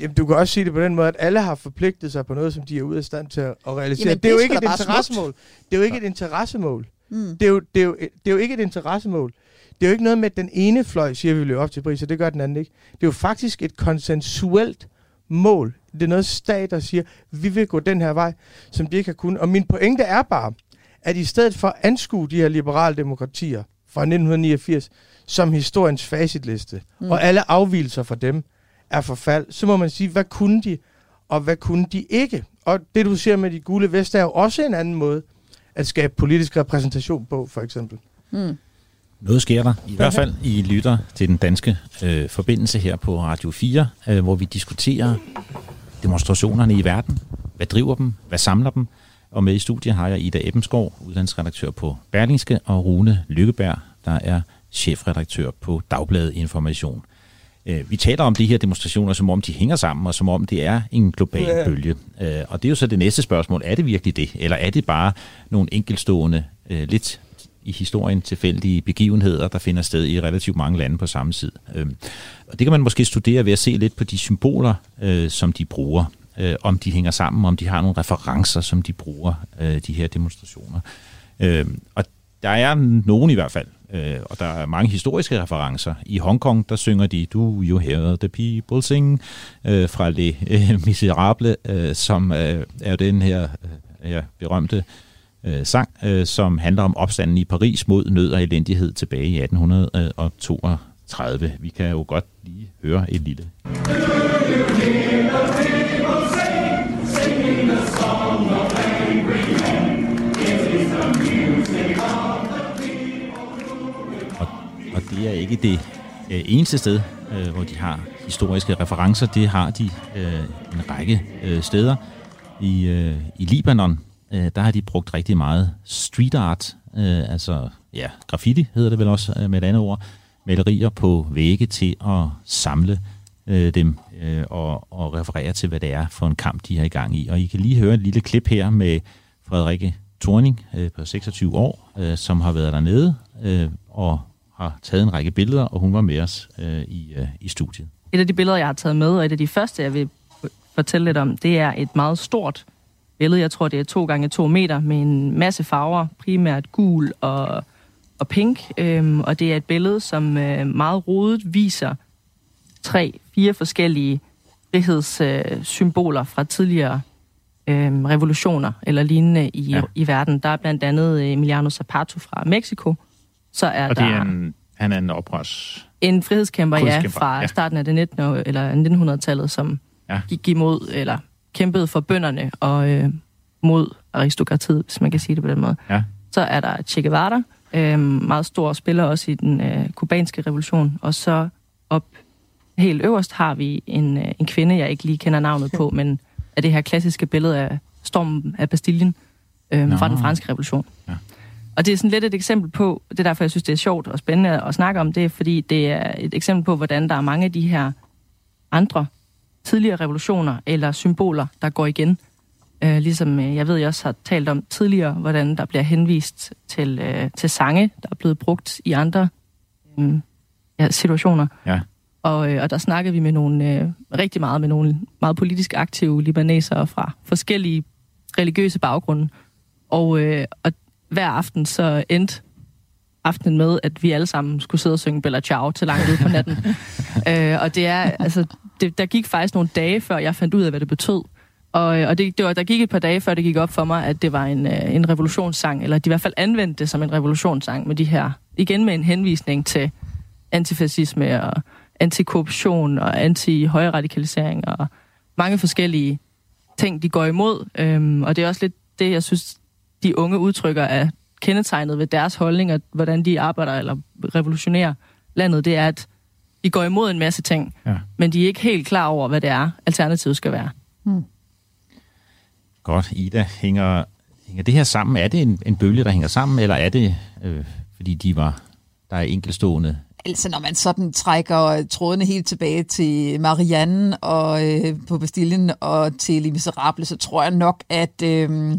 Jamen, du kan også sige det på den måde, at alle har forpligtet sig på noget, som de er ude af stand til at realisere. Jamen, det, det er jo ikke et interessemål. Det er jo ikke et interessemål. Mm. Det, er jo, det, er jo, det er jo ikke et interessemål. Det er jo ikke noget med, at den ene fløj siger, at vi vil løbe op til Paris, og det gør den anden ikke. Det er jo faktisk et konsensuelt mål. Det er noget stater siger, vi vil gå den her vej, som de ikke har kunnet. Og min pointe er bare, at i stedet for at anskue de her liberale demokratier fra 1989 som historiens facitliste, mm. og alle afvielser fra dem er forfald, så må man sige, hvad kunne de, og hvad kunne de ikke? Og det, du siger med de gule vest, er jo også en anden måde at skabe politisk repræsentation på, for eksempel. Mm. Noget sker der, i hvert fald I lytter til den danske øh, forbindelse her på Radio 4, øh, hvor vi diskuterer demonstrationerne i verden. Hvad driver dem? Hvad samler dem? Og med i studiet har jeg Ida Ebbensgaard, udlandsredaktør på Berlingske, og Rune Lykkeberg, der er chefredaktør på Dagbladet Information. Øh, vi taler om de her demonstrationer, som om de hænger sammen, og som om det er en global ja. bølge. Øh, og det er jo så det næste spørgsmål. Er det virkelig det? Eller er det bare nogle enkelstående, øh, lidt i historien tilfældige begivenheder, der finder sted i relativt mange lande på samme tid. Øhm, og det kan man måske studere ved at se lidt på de symboler, øh, som de bruger. Øh, om de hænger sammen, om de har nogle referencer, som de bruger, øh, de her demonstrationer. Øhm, og der er nogen i hvert fald, og der er mange historiske referencer. I Hongkong, der synger de Do You Hear the People Sing fra Le Miserable, som er den her ja, berømte øh, sang, øh, som handler om opstanden i Paris mod nød og elendighed tilbage i 1832. Vi kan jo godt lige høre et lille. Og, og det er ikke det øh, eneste sted, øh, hvor de har historiske referencer. Det har de øh, en række øh, steder. I, øh, I Libanon, øh, der har de brugt rigtig meget street art, øh, altså ja, graffiti hedder det vel også øh, med et andet ord, malerier på vægge til at samle øh, dem øh, og, og referere til, hvad det er for en kamp, de har i gang i. Og I kan lige høre et lille klip her med Frederikke Thorning øh, på 26 år, øh, som har været dernede øh, og har taget en række billeder, og hun var med os øh, i, øh, i studiet. Et af de billeder, jeg har taget med, og et af de første, jeg vil fortælle lidt om, det er et meget stort billede. Jeg tror, det er to gange to meter med en masse farver, primært gul og, og pink. Øhm, og det er et billede, som øh, meget rodet viser tre, fire forskellige frihedssymboler øh, fra tidligere øh, revolutioner eller lignende i, ja. i verden. Der er blandt andet øh, Emiliano Zapata fra Mexico. Så er og det er en, han er en oprørs... En frihedskæmper, frihedskæmper ja, fra ja. starten af det 19. eller 1900-tallet, som ja. gik imod, eller kæmpede for bønderne og øh, mod aristokratiet, hvis man kan sige det på den måde. Ja. Så er der Che Guevara, øh, meget stor spiller også i den øh, kubanske revolution. Og så op helt øverst har vi en, øh, en kvinde, jeg ikke lige kender navnet på, men af det her klassiske billede af stormen af Bastillen øh, fra den franske revolution. Ja. Og det er sådan lidt et eksempel på, det er derfor, jeg synes, det er sjovt og spændende at snakke om det, fordi det er et eksempel på, hvordan der er mange af de her andre tidligere revolutioner eller symboler, der går igen. Øh, ligesom øh, jeg ved, jeg også har talt om tidligere, hvordan der bliver henvist til, øh, til sange, der er blevet brugt i andre øh, ja, situationer. Ja. Og, øh, og der snakkede vi med nogle, øh, rigtig meget med nogle meget politisk aktive libanesere fra forskellige religiøse baggrunde. Og, øh, og hver aften så endte aftenen med, at vi alle sammen skulle sidde og synge Bella Ciao til langt ud på natten. (laughs) øh, og det er, altså, det, der gik faktisk nogle dage, før jeg fandt ud af, hvad det betød. Og, øh, og det, det var, der gik et par dage, før det gik op for mig, at det var en, øh, en revolutionssang, eller de i hvert fald anvendte det som en revolutionssang med de her, igen med en henvisning til antifascisme og antikorruption og anti-højradikalisering og mange forskellige ting, de går imod. Øhm, og det er også lidt det, jeg synes, de unge udtrykker er kendetegnet ved deres holdning, og hvordan de arbejder eller revolutionerer landet, det er, at de går imod en masse ting, ja. men de er ikke helt klar over, hvad det er, alternativet skal være. Hmm. Godt. Ida, hænger, hænger det her sammen? Er det en, en bølge, der hænger sammen, eller er det, øh, fordi de var, der er enkelstående Altså, når man sådan trækker trådene helt tilbage til Marianne og øh, på Bastillen og til Les Miserables, så tror jeg nok, at... Øh,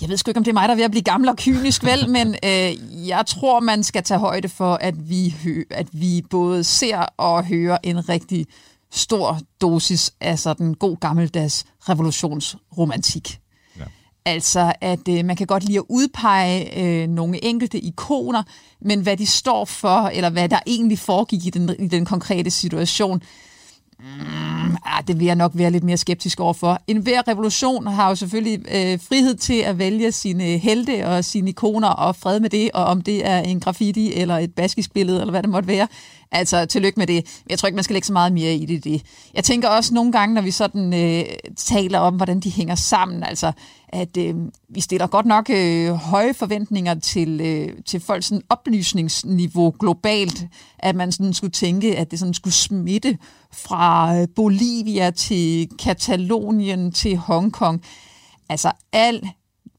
jeg ved sgu ikke, om det er mig, der er ved at blive gammel og kynisk, vel, (laughs) men øh, jeg tror, man skal tage højde for, at vi, at vi både ser og hører en rigtig stor dosis af sådan god gammeldags revolutionsromantik. Ja. Altså, at øh, man kan godt lide at udpege øh, nogle enkelte ikoner, men hvad de står for, eller hvad der egentlig foregik i den, i den konkrete situation, Mm, ah, det vil jeg nok være lidt mere skeptisk overfor. En hver revolution har jo selvfølgelig øh, frihed til at vælge sine helte og sine ikoner og fred med det, og om det er en graffiti eller et baskisk billede, eller hvad det måtte være. Altså, tillykke med det. Jeg tror ikke, man skal lægge så meget mere i det. det. Jeg tænker også nogle gange, når vi sådan øh, taler om, hvordan de hænger sammen, altså, at øh, vi stiller godt nok øh, høje forventninger til, øh, til folks sådan, oplysningsniveau globalt, at man sådan skulle tænke, at det sådan skulle smitte fra øh, Bolivia til Katalonien til Hongkong. Altså, al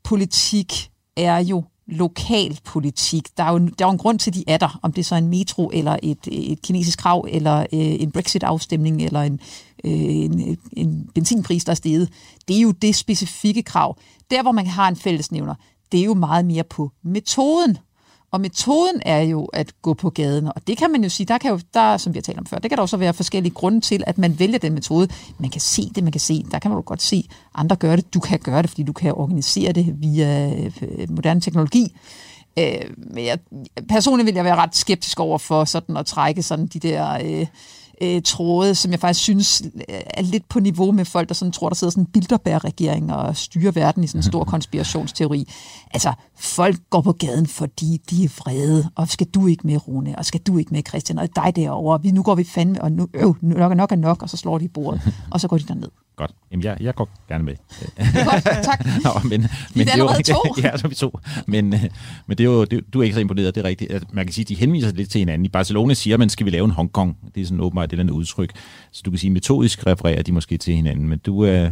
politik er jo lokalpolitik. Der er, jo, der er jo en grund til, at de er der, om det er så en metro, eller et, et kinesisk krav, eller øh, en Brexit-afstemning, eller en, øh, en, en benzinpris, der er steget. Det er jo det specifikke krav. Der, hvor man har en fællesnævner, det er jo meget mere på metoden. Og metoden er jo at gå på gaden, og det kan man jo sige, der kan jo, der, som vi har talt om før, det kan der også være forskellige grunde til, at man vælger den metode. Man kan se det, man kan se, der kan man jo godt se, andre gør det, du kan gøre det, fordi du kan organisere det via øh, moderne teknologi. Øh, men jeg, personligt vil jeg være ret skeptisk over for sådan at trække sådan de der... Øh, øh, tråde, som jeg faktisk synes øh, er lidt på niveau med folk, der sådan tror, der sidder sådan en Bilderberg-regering og styrer verden i sådan en stor (laughs) konspirationsteori. Altså, folk går på gaden, fordi de er vrede, og skal du ikke med, Rune, og skal du ikke med, Christian, og dig derovre, vi, nu går vi fandme, og nu, øh, nok er nok er nok, og så slår de i bordet, (laughs) og så går de derned. Godt. Jamen, jeg, jeg går gerne med. Godt, tak. (laughs) Nå, men, men det er allerede to. (laughs) ja, så er vi to. Men, øh, men det er jo, det, du er ikke så imponeret, det er rigtigt. At man kan sige, at de henviser lidt til hinanden. I Barcelona siger man, skal vi lave en Hongkong? Det er sådan åbenbart det der udtryk. Så du kan sige, metodisk refererer de måske til hinanden, men du er,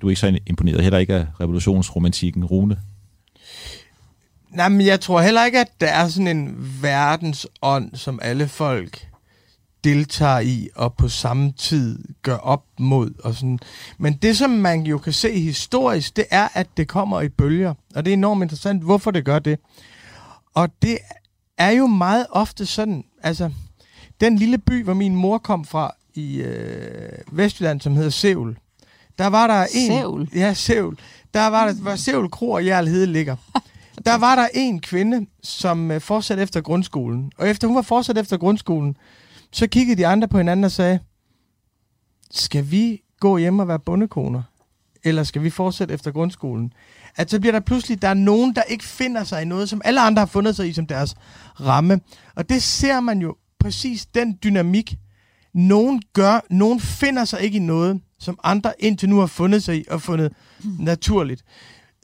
du er ikke så imponeret. Heller ikke af revolutionsromantikken, Rune? Nej, men jeg tror heller ikke, at der er sådan en verdensånd, som alle folk deltager i og på samme tid gør op mod. Og sådan. Men det, som man jo kan se historisk, det er, at det kommer i bølger. Og det er enormt interessant, hvorfor det gør det. Og det er jo meget ofte sådan, altså, den lille by, hvor min mor kom fra i øh, Vestjylland, som hedder Seul, der var der en... Seul? Ja, Seul. Der var der, var Seul Kro og Jarl Hede ligger. (laughs) Der var der en kvinde, som øh, fortsatte efter grundskolen. Og efter hun var fortsat efter grundskolen, så kiggede de andre på hinanden og sagde, skal vi gå hjem og være bondekoner? Eller skal vi fortsætte efter grundskolen? At så bliver der pludselig, der er nogen, der ikke finder sig i noget, som alle andre har fundet sig i som deres ramme. Og det ser man jo præcis den dynamik. Nogen gør, nogen finder sig ikke i noget, som andre indtil nu har fundet sig i og fundet naturligt.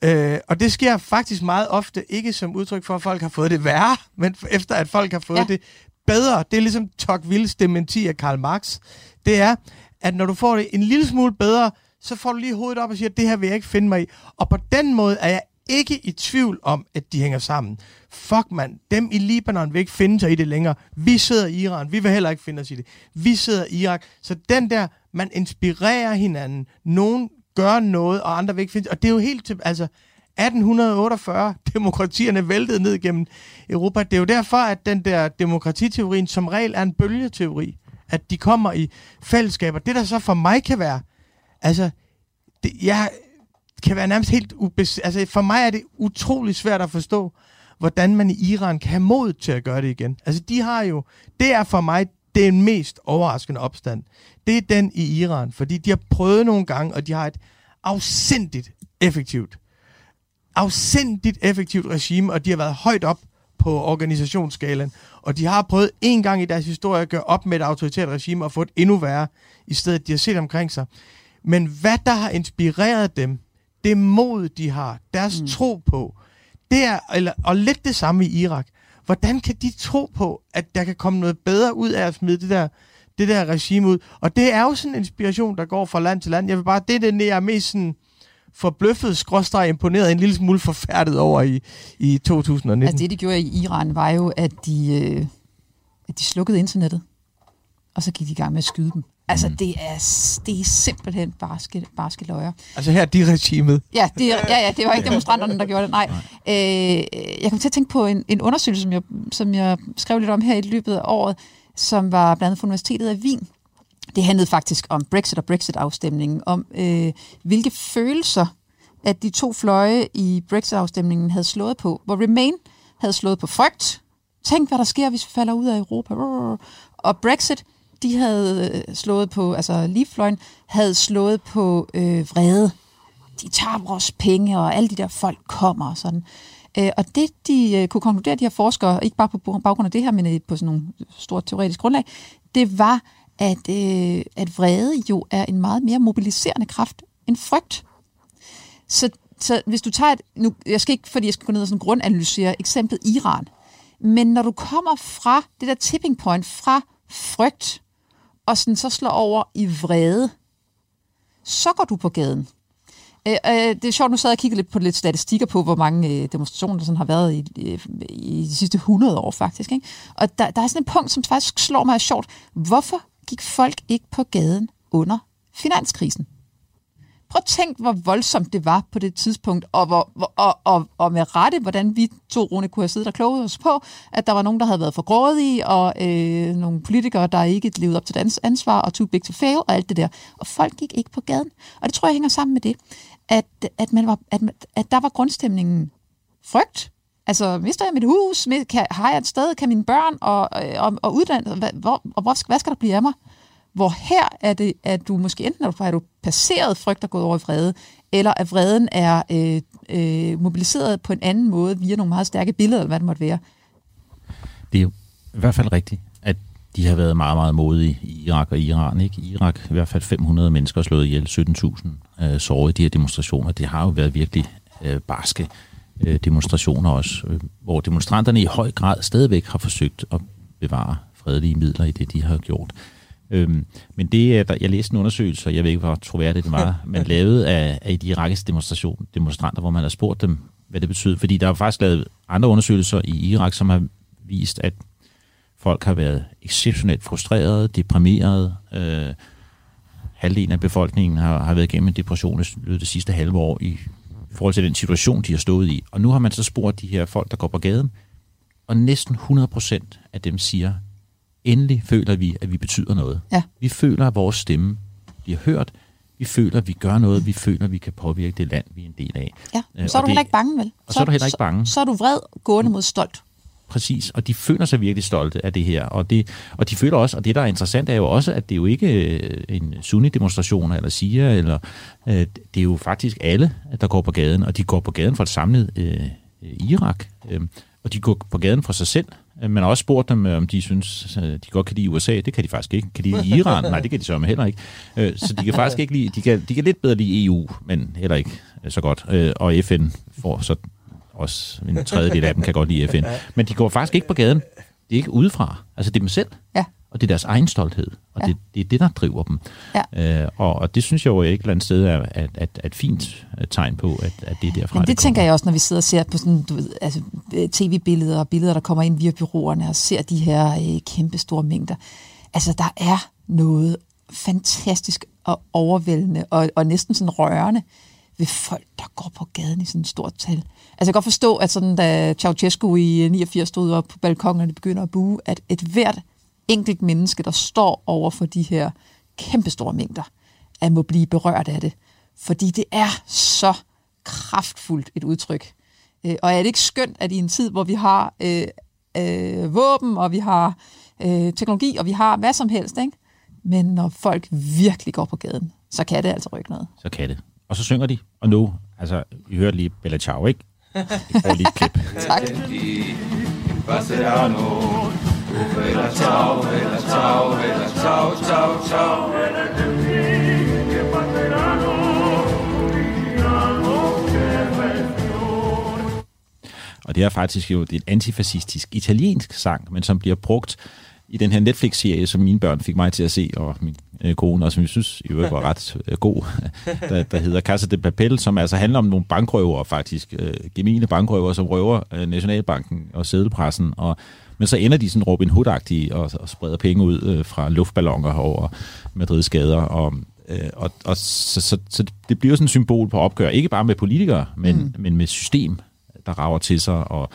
Øh, og det sker faktisk meget ofte ikke som udtryk for, at folk har fået det værre, men efter at folk har fået ja. det bedre. Det er ligesom Tocquevilles dementi af Karl Marx. Det er, at når du får det en lille smule bedre, så får du lige hovedet op og siger, det her vil jeg ikke finde mig i. Og på den måde er jeg ikke i tvivl om, at de hænger sammen. Fuck mand, dem i Libanon vil ikke finde sig i det længere. Vi sidder i Iran, vi vil heller ikke finde os i det. Vi sidder i Irak. Så den der, man inspirerer hinanden. Nogen gør noget, og andre vil ikke finde Og det er jo helt til, altså, 1848, demokratierne væltede ned gennem Europa. Det er jo derfor, at den der demokratiteorien som regel er en bølgeteori. At de kommer i fællesskaber. Det der så for mig kan være, altså, det, jeg kan være nærmest helt ubes... Altså, for mig er det utrolig svært at forstå, hvordan man i Iran kan have mod til at gøre det igen. Altså, de har jo... Det er for mig den mest overraskende opstand. Det er den i Iran, fordi de har prøvet nogle gange, og de har et afsindigt effektivt afsindigt effektivt regime, og de har været højt op på organisationsskalaen, og de har prøvet en gang i deres historie at gøre op med et autoritært regime og få et endnu værre, i stedet de har set omkring sig. Men hvad der har inspireret dem, det mod, de har, deres mm. tro på, det er, eller, og lidt det samme i Irak. Hvordan kan de tro på, at der kan komme noget bedre ud af at smide det der, det der regime ud? Og det er jo sådan en inspiration, der går fra land til land. Jeg vil bare, det er det, jeg er mest sådan forbløffet, skråstrej imponeret, en lille smule forfærdet over i, i 2019. Altså det, de gjorde i Iran, var jo, at de, øh, at de slukkede internettet, og så gik de i gang med at skyde dem. Altså, mm. det er, det er simpelthen barske, barske løjer. Altså her er de regimet? Ja, det, ja, ja, det var ikke demonstranterne, der gjorde det. Nej. Øh, jeg kom til at tænke på en, en undersøgelse, som jeg, som jeg skrev lidt om her i løbet af året, som var blandt andet fra Universitetet af Wien. Det handlede faktisk om Brexit og Brexit-afstemningen, om øh, hvilke følelser, at de to fløje i Brexit-afstemningen havde slået på. Hvor Remain havde slået på frygt. Tænk, hvad der sker, hvis vi falder ud af Europa. Og Brexit de havde øh, slået på, altså Leafløjen havde slået på øh, vrede. De tager vores penge, og alle de der folk kommer og sådan. Øh, og det, de øh, kunne konkludere, de her forskere, ikke bare på baggrund af det her, men på sådan nogle stort teoretisk grundlag, det var, at, øh, at vrede jo er en meget mere mobiliserende kraft end frygt. Så, så hvis du tager et, nu, jeg skal ikke, fordi jeg skal gå ned og sådan grundanalysere eksemplet Iran, men når du kommer fra det der tipping point, fra frygt og sådan så slår over i vrede, så går du på gaden. Øh, øh, det er sjovt, nu sad jeg og kiggede lidt på lidt statistikker på, hvor mange øh, demonstrationer der sådan har været i, i, i de sidste 100 år faktisk. Ikke? Og der, der er sådan et punkt, som faktisk slår mig sjovt. Hvorfor gik folk ikke på gaden under finanskrisen? Prøv at tænk, hvor voldsomt det var på det tidspunkt, og, hvor, og, og, og med rette, hvordan vi to, Rune, kunne have siddet og kloget os på, at der var nogen, der havde været for grådige, og øh, nogle politikere, der ikke levede op til deres ansvar, og too big to fail, og alt det der. Og folk gik ikke på gaden. Og det tror jeg hænger sammen med det, at, at, man var, at, at der var grundstemningen frygt, Altså, mister jeg mit hus? Kan, har jeg et sted? Kan mine børn og, øh, og, og hvad Hvor, og hvor, hvad skal der blive af mig? Hvor her er det, at du måske enten er du, er du passeret frygt og gået over i vrede, eller at vreden er øh, øh, mobiliseret på en anden måde via nogle meget stærke billeder, eller hvad det måtte være. Det er jo i hvert fald rigtigt, at de har været meget, meget modige i Irak og Iran. Ikke? I Irak i hvert fald 500 mennesker slået ihjel, 17.000 øh, såret i de her demonstrationer. Det har jo været virkelig øh, barske øh, demonstrationer også, øh, hvor demonstranterne i høj grad stadigvæk har forsøgt at bevare fredelige midler i det, de har gjort. Øhm, men det er, der, jeg læste en undersøgelse, og jeg ved ikke, hvor troværdigt det var, (laughs) men lavet af, af de irakiske demonstration, demonstranter, hvor man har spurgt dem, hvad det betyder. Fordi der er faktisk lavet andre undersøgelser i Irak, som har vist, at folk har været exceptionelt frustrerede, deprimerede. Øh, halvdelen af befolkningen har, har været igennem en depression i det sidste halve år i forhold til den situation, de har stået i. Og nu har man så spurgt de her folk, der går på gaden, og næsten 100% af dem siger, endelig føler vi, at vi betyder noget. Ja. Vi føler, at vores stemme bliver hørt. Vi føler, at vi gør noget. Vi føler, at vi kan påvirke det land, vi er en del af. Ja, øh, så er du det, heller ikke bange, vel? Og så, så er du heller ikke bange. Så, så er du vred, gående mod stolt. Præcis, og de føler sig virkelig stolte af det her. Og, det, og de føler også, og det der er interessant er jo også, at det er jo ikke øh, en sunni-demonstration eller siger, eller øh, det er jo faktisk alle, der går på gaden, og de går på gaden for et samlet øh, Irak. Øh, og de går på gaden for sig selv. Øh, Man har også spurgt dem, øh, om de synes, de godt kan lide USA. Det kan de faktisk ikke. Kan de lide Iran? Nej, det kan de så heller ikke. Så de kan faktisk ikke lide, de kan, de kan lidt bedre lide EU, men heller ikke så godt. Og FN får så også en tredjedel af dem kan godt lide FN. Men de går faktisk ikke på gaden. Det er ikke udefra. Altså det er dem selv. Ja og det er deres egen stolthed, og ja. det, det er det, der driver dem. Ja. Øh, og, og det synes jeg jo et eller andet sted er et, et, et fint øh, tegn på, at, at det er derfra, Men det, det tænker jeg også, når vi sidder og ser på sådan, du ved, altså, øh, tv-billeder og billeder, der kommer ind via byråerne og ser de her øh, kæmpe store mængder. Altså, der er noget fantastisk og overvældende og, og næsten sådan rørende ved folk, der går på gaden i sådan et stort tal. Altså jeg kan godt forstå, at sådan, da Ceausescu i øh, 89 stod op på balkongen, og det begynder at bue, at et hvert enkelt menneske, der står over for de her kæmpestore mængder, at må blive berørt af det. Fordi det er så kraftfuldt et udtryk. Øh, og er det ikke skønt, at i en tid, hvor vi har øh, øh, våben, og vi har øh, teknologi, og vi har hvad som helst, ikke? men når folk virkelig går på gaden, så kan det altså rykke noget. Så kan det. Og så synger de, og nu, altså, vi hørte lige Bella Ciao, ikke? Vi får lige et klip. (laughs) tak. Vela ciao, vela ciao, vela ciao, ciao, ciao. Passeranno, det er faktisk jo det er en antifascistisk italiensk sang, men som bliver brugt i den her Netflix-serie, som mine børn fik mig til at se, og min øh, kone, og som jeg synes i øvrigt var ret øh, god, (laughs) der, der hedder Casa de Papel, som altså handler om nogle bankrøver faktisk, øh, gemene bankrøver, som røver øh, Nationalbanken og sædelpressen, og men så ender de sådan Robin Hood-agtige og, og spreder penge ud øh, fra luftballoner over Madrids gader. Og, øh, og, og så, så, så det bliver sådan et symbol på opgør, ikke bare med politikere, men, mm. men med system, der rager til sig, og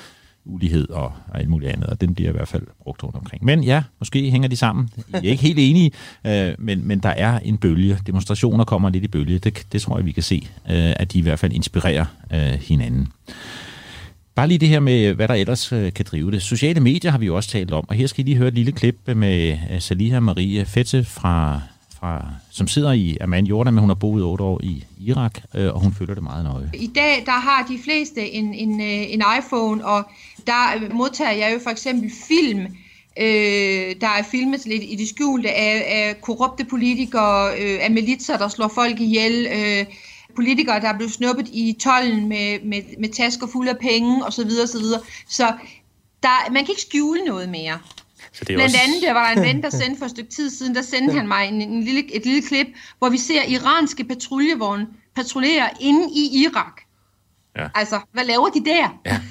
ulighed og, og alt muligt andet, og den bliver i hvert fald brugt rundt omkring. Men ja, måske hænger de sammen. Jeg er ikke helt enige, øh, men, men der er en bølge. Demonstrationer kommer lidt i bølge. Det, det tror jeg, vi kan se, øh, at de i hvert fald inspirerer øh, hinanden. Bare lige det her med, hvad der ellers øh, kan drive det. Sociale medier har vi jo også talt om, og her skal I lige høre et lille klip med øh, Saliha Marie Fette, fra, fra, som sidder i Amman Jordan, men hun har boet otte år i Irak, øh, og hun følger det meget nøje. I dag, der har de fleste en, en, øh, en iPhone, og der modtager jeg jo for eksempel film, øh, der er filmet lidt i det skjulte af, af korrupte politikere, øh, af militser, der slår folk ihjel, øh, politikere, der er blevet snuppet i tollen med, med, med tasker fulde af penge osv. osv. Så der, man kan ikke skjule noget mere. Så det er Blandt også... andet, der var en ven, der (laughs) sendte for et stykke tid siden, der sendte han mig en, en lille, et lille klip, hvor vi ser iranske patruljevogne patruljere inde i Irak. Ja. Altså, hvad laver de der? Ja.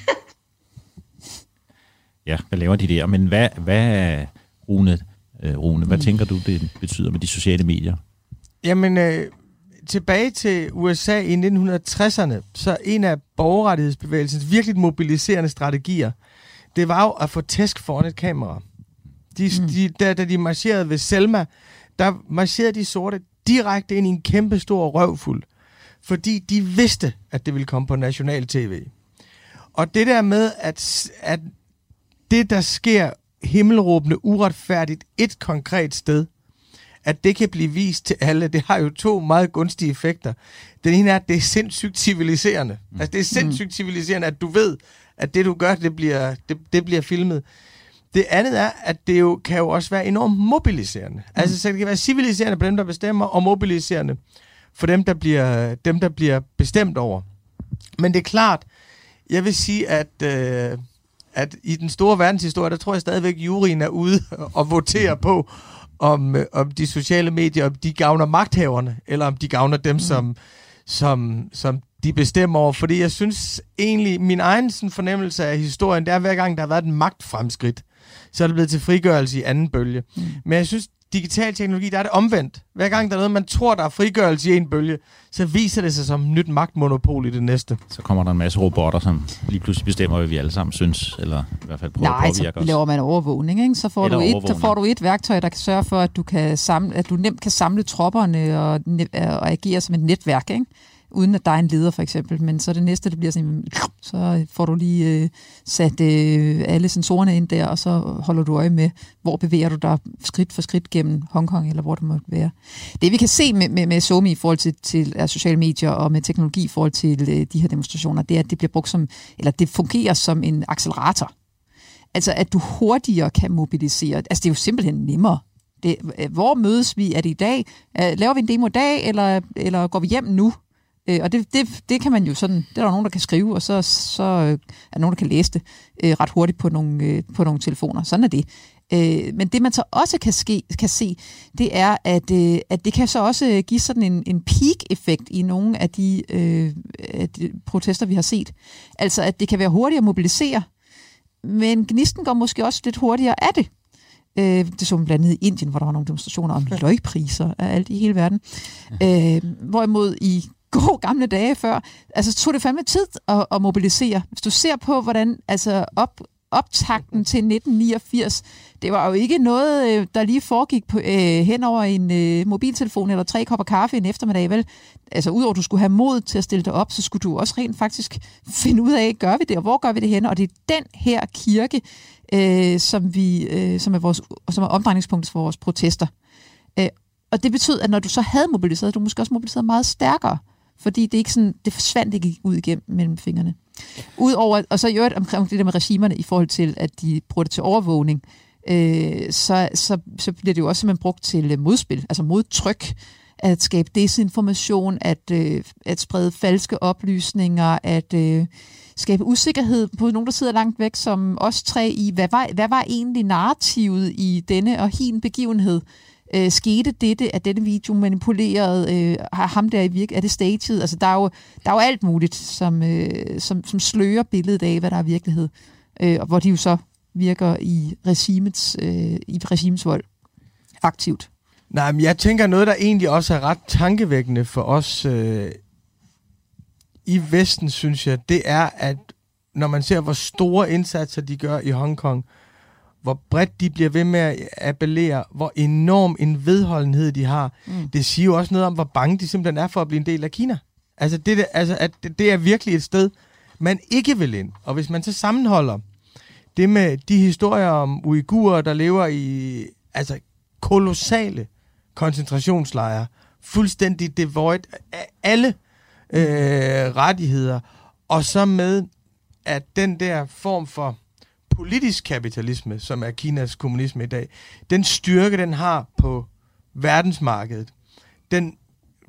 (laughs) ja, hvad laver de der? Men hvad, hvad Rune, øh, Rune, hvad mm. tænker du, det betyder med de sociale medier? Jamen, øh, tilbage til USA i 1960'erne, så en af borgerrettighedsbevægelsens virkelig mobiliserende strategier, det var jo at få tæsk foran et kamera. De, mm. de, da, da de marcherede ved Selma, der marcherede de sorte direkte ind i en kæmpe stor røvfuld, fordi de vidste, at det ville komme på national tv. Og det der med, at, at det, der sker himmelråbende uretfærdigt et konkret sted, at det kan blive vist til alle, det har jo to meget gunstige effekter. Den ene er, at det er sindssygt civiliserende. Mm. Altså, det er sindssygt mm. civiliserende, at du ved, at det, du gør, det bliver, det, det bliver filmet. Det andet er, at det jo, kan jo også være enormt mobiliserende. Mm. Altså, så det kan være civiliserende på dem, der bestemmer, og mobiliserende for dem, der bliver, dem, der bliver bestemt over. Men det er klart, jeg vil sige, at, øh, at i den store verdenshistorie, der tror jeg stadigvæk, at juryen er ude (laughs) og votere på, om, øh, om de sociale medier, om de gavner magthaverne, eller om de gavner dem, mm. som, som, som de bestemmer over. Fordi jeg synes egentlig, min egen sådan, fornemmelse af historien, det er hver gang, der har været en magtfremskridt, så er det blevet til frigørelse i anden bølge. Mm. Men jeg synes, digital teknologi, der er det omvendt. Hver gang der er noget, man tror, der er frigørelse i en bølge, så viser det sig som nyt magtmonopol i det næste. Så kommer der en masse robotter, som lige pludselig bestemmer, hvad vi alle sammen synes, eller i hvert fald prøver Nej, at påvirke os. laver man overvågning, ikke? Så, får du et, så får du et værktøj, der kan sørge for, at du, kan samle, at du nemt kan samle tropperne og, og agere som et netværk, ikke? Uden at der er en leder for eksempel. Men så det næste, det bliver sådan, så får du lige øh, sat øh, alle sensorerne ind der, og så holder du øje med, hvor bevæger du dig skridt for skridt gennem Hongkong, eller hvor det må være. Det vi kan se med, med, med SoMe i forhold til, til uh, sociale medier og med teknologi i forhold til øh, de her demonstrationer, det er, at det bliver brugt som, eller det fungerer som en accelerator. Altså, at du hurtigere kan mobilisere. Altså, det er jo simpelthen nemmere. Det, øh, hvor mødes vi? Er det i dag? Øh, laver vi en demo i dag, eller, eller går vi hjem nu? Øh, og det, det, det kan man jo sådan, det er der nogen, der kan skrive, og så, så øh, er der nogen, der kan læse det øh, ret hurtigt på nogle, øh, på nogle telefoner. Sådan er det. Øh, men det man så også kan, ske, kan se, det er, at, øh, at det kan så også give sådan en, en peak-effekt i nogle af de, øh, af de protester, vi har set. Altså, at det kan være hurtigt at mobilisere, men gnisten går måske også lidt hurtigere af det. Øh, det så man blandt andet i Indien, hvor der var nogle demonstrationer om løgpriser af alt i hele verden. Øh, hvorimod i gode gamle dage før, altså tog det fandme tid at, at mobilisere. Hvis du ser på, hvordan altså op, optakten til 1989, det var jo ikke noget, øh, der lige foregik på, øh, hen over en øh, mobiltelefon eller tre kopper kaffe en eftermiddag, vel? Altså udover at du skulle have mod til at stille dig op, så skulle du også rent faktisk finde ud af, gør vi det, og hvor gør vi det hen? Og det er den her kirke, øh, som, vi, øh, som, er vores, som er omdrejningspunkt for vores protester. Øh, og det betød, at når du så havde mobiliseret, du måske også mobiliseret meget stærkere fordi det ikke sådan, det forsvandt ikke ud igennem mellem fingrene. Udover, og så i øvrigt omkring det der med regimerne i forhold til, at de bruger det til overvågning, øh, så, så, så bliver det jo også simpelthen brugt til øh, modspil, altså modtryk. at skabe desinformation, at, øh, at sprede falske oplysninger, at øh, skabe usikkerhed på nogen, der sidder langt væk, som os tre i, hvad var, hvad var egentlig narrativet i denne og hin begivenhed? Øh, skete dette, at denne video manipuleret? Øh, har ham der i virke? Er det staged? Altså, der er jo, der er jo alt muligt, som, øh, som, som slører billedet af, hvad der er virkelighed. Øh, og hvor de jo så virker i regimets, øh, i regimets vold aktivt. Nej, men jeg tænker noget, der egentlig også er ret tankevækkende for os øh, i Vesten, synes jeg, det er, at når man ser, hvor store indsatser de gør i Hongkong, hvor bredt de bliver ved med at appellere, hvor enorm en vedholdenhed de har, mm. det siger jo også noget om, hvor bange de simpelthen er for at blive en del af Kina. Altså, det, altså at det er virkelig et sted, man ikke vil ind. Og hvis man så sammenholder det med de historier om uigurer, der lever i altså kolossale koncentrationslejre, fuldstændig devoid af alle øh, rettigheder, og så med, at den der form for politisk kapitalisme, som er Kinas kommunisme i dag, den styrke, den har på verdensmarkedet, den,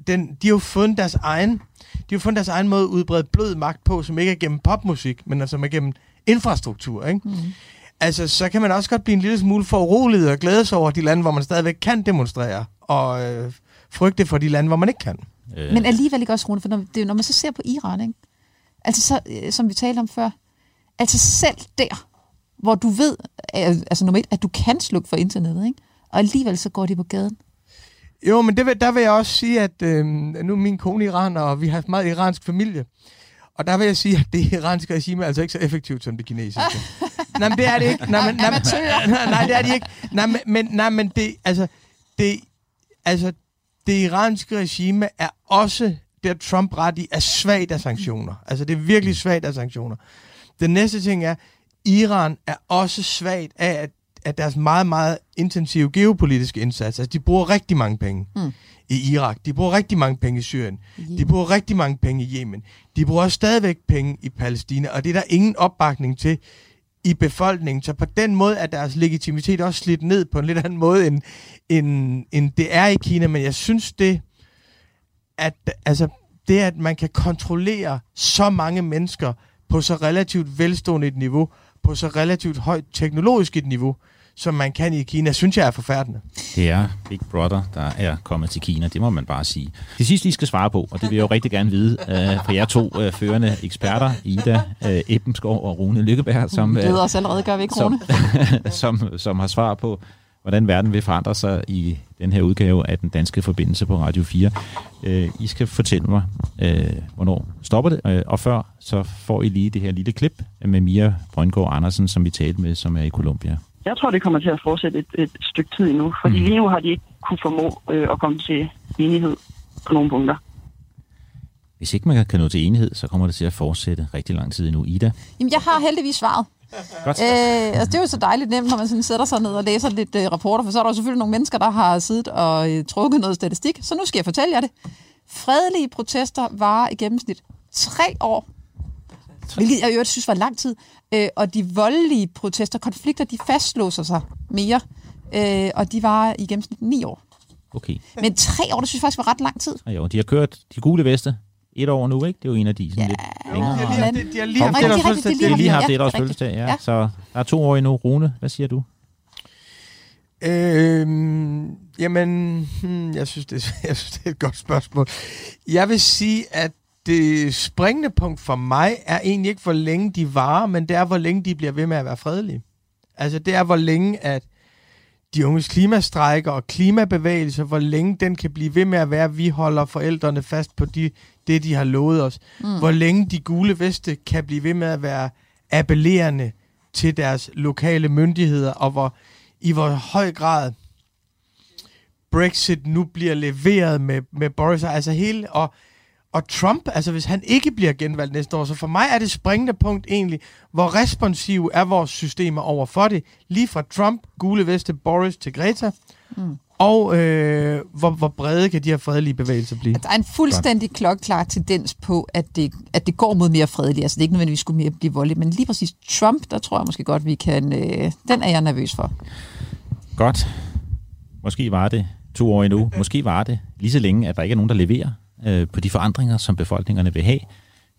den, de har jo fundet deres egen, de har fundet deres egen måde at udbrede blød magt på, som ikke er gennem popmusik, men som er gennem infrastruktur, ikke? Mm. Altså, så kan man også godt blive en lille smule foruroliget og glæde sig over de lande, hvor man stadigvæk kan demonstrere, og øh, frygte for de lande, hvor man ikke kan. Øh. Men alligevel ikke også, Rune, for når, det, når man så ser på Iran, ikke? Altså, så, øh, som vi talte om før, altså selv der, hvor du ved, altså nummer et, at du kan slukke for internettet, ikke? og alligevel så går de på gaden. Jo, men det, der vil jeg også sige, at øh, nu er min kone iraner, og vi har meget iransk familie. Og der vil jeg sige, at det iranske regime er altså ikke så effektivt som det kinesiske. (laughs) nej, men det er det ikke. Nej, men, nej, (laughs) nej, nej, det er det ikke. Nej, men, nej, men det, altså, det, altså, det iranske regime er også, der Trump ret i, er svagt af sanktioner. Altså, det er virkelig svagt af sanktioner. Den næste ting er, Iran er også svagt af, at, at deres meget, meget intensive geopolitiske indsats, altså de bruger rigtig mange penge mm. i Irak, de bruger rigtig mange penge i Syrien, yeah. de bruger rigtig mange penge i Yemen, de bruger stadigvæk penge i Palæstina, og det er der ingen opbakning til i befolkningen. Så på den måde er deres legitimitet også slidt ned på en lidt anden måde, end, end, end det er i Kina. Men jeg synes det, at altså, det, at man kan kontrollere så mange mennesker på så relativt velstående et niveau, på så relativt højt teknologisk et niveau, som man kan i Kina, synes jeg er forfærdende. Det er Big Brother, der er kommet til Kina, det må man bare sige. Det sidste, I skal svare på, og det vil jeg jo rigtig gerne vide uh, fra jer to uh, førende eksperter, Ida uh, Ebbenskov og Rune Lykkeberg, som, uh, os allerede, gør vi ikke, Rune? Som, (laughs) som, som har svar på, hvordan verden vil forandre sig i den her udgave af den danske forbindelse på Radio 4. Uh, I skal fortælle mig, uh, hvornår stopper det, uh, og før så får I lige det her lille klip med Mia Brøndgaard Andersen, som vi talte med, som er i Colombia. Jeg tror, det kommer til at fortsætte et, et stykke tid endnu, fordi mm. lige nu har de ikke kunne formå øh, at komme til enighed på nogle punkter. Hvis ikke man kan nå til enighed, så kommer det til at fortsætte rigtig lang tid endnu. Ida? Jamen, jeg har heldigvis svaret. Godt. Øh, altså, det er jo så dejligt nemt, når man sådan sætter sig ned og læser lidt øh, rapporter, for så er der jo selvfølgelig nogle mennesker, der har siddet og øh, trukket noget statistik. Så nu skal jeg fortælle jer det. Fredelige protester var i gennemsnit tre år Hvilket jeg øvrigt synes var lang tid. Øh, og de voldelige protester, konflikter, de fastlåser sig mere. Øh, og de var i gennemsnit ni år. Okay. Men tre år, det synes jeg faktisk var ret lang tid. Ja, jo, de har kørt de gule veste et år nu, ikke? Det er jo en af de sådan ja, lidt længere. De har lige, de har lige haft et års fødselsdag. De har lige haft et års fødselsdag, ja. ja. Så der er to år endnu. Rune, hvad siger du? Øhm, jamen, hmm, jeg, synes, det, (laughs) jeg synes, det er et godt spørgsmål. Jeg vil sige, at det springende punkt for mig er egentlig ikke, hvor længe de varer, men det er, hvor længe de bliver ved med at være fredelige. Altså, det er, hvor længe at de unges klimastrækker og klimabevægelser, hvor længe den kan blive ved med at være, at vi holder forældrene fast på de, det, de har lovet os. Mm. Hvor længe de gule veste kan blive ved med at være appellerende til deres lokale myndigheder, og hvor i hvor høj grad Brexit nu bliver leveret med, med Boris. Altså hele, og og Trump, altså hvis han ikke bliver genvalgt næste år, så for mig er det springende punkt egentlig, hvor responsive er vores systemer over for det. Lige fra Trump, gule veste, Boris til Greta. Mm. Og øh, hvor, hvor brede kan de her fredelige bevægelser blive? Der er en fuldstændig klokklar tendens på, at det, at det går mod mere fredeligt. Altså det er ikke nødvendigvis skulle mere blive voldeligt, men lige præcis Trump, der tror jeg måske godt, vi kan... Øh, den er jeg nervøs for. Godt. Måske var det to år endnu. Måske var det lige så længe, at der ikke er nogen, der leverer øh, på de forandringer, som befolkningerne vil have.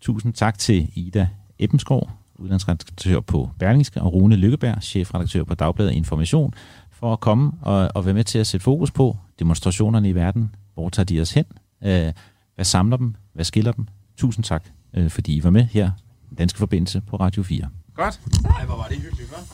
Tusind tak til Ida Ebbensgaard, udlandsredaktør på Berlingske, og Rune Lykkeberg, chefredaktør på Dagbladet Information, for at komme og, og være med til at sætte fokus på demonstrationerne i verden. Hvor tager de os hen? Øh, hvad samler dem? Hvad skiller dem? Tusind tak, øh, fordi I var med her, Danske Forbindelse på Radio 4. Godt. Ej, hvor var det hyggeligt, hva'?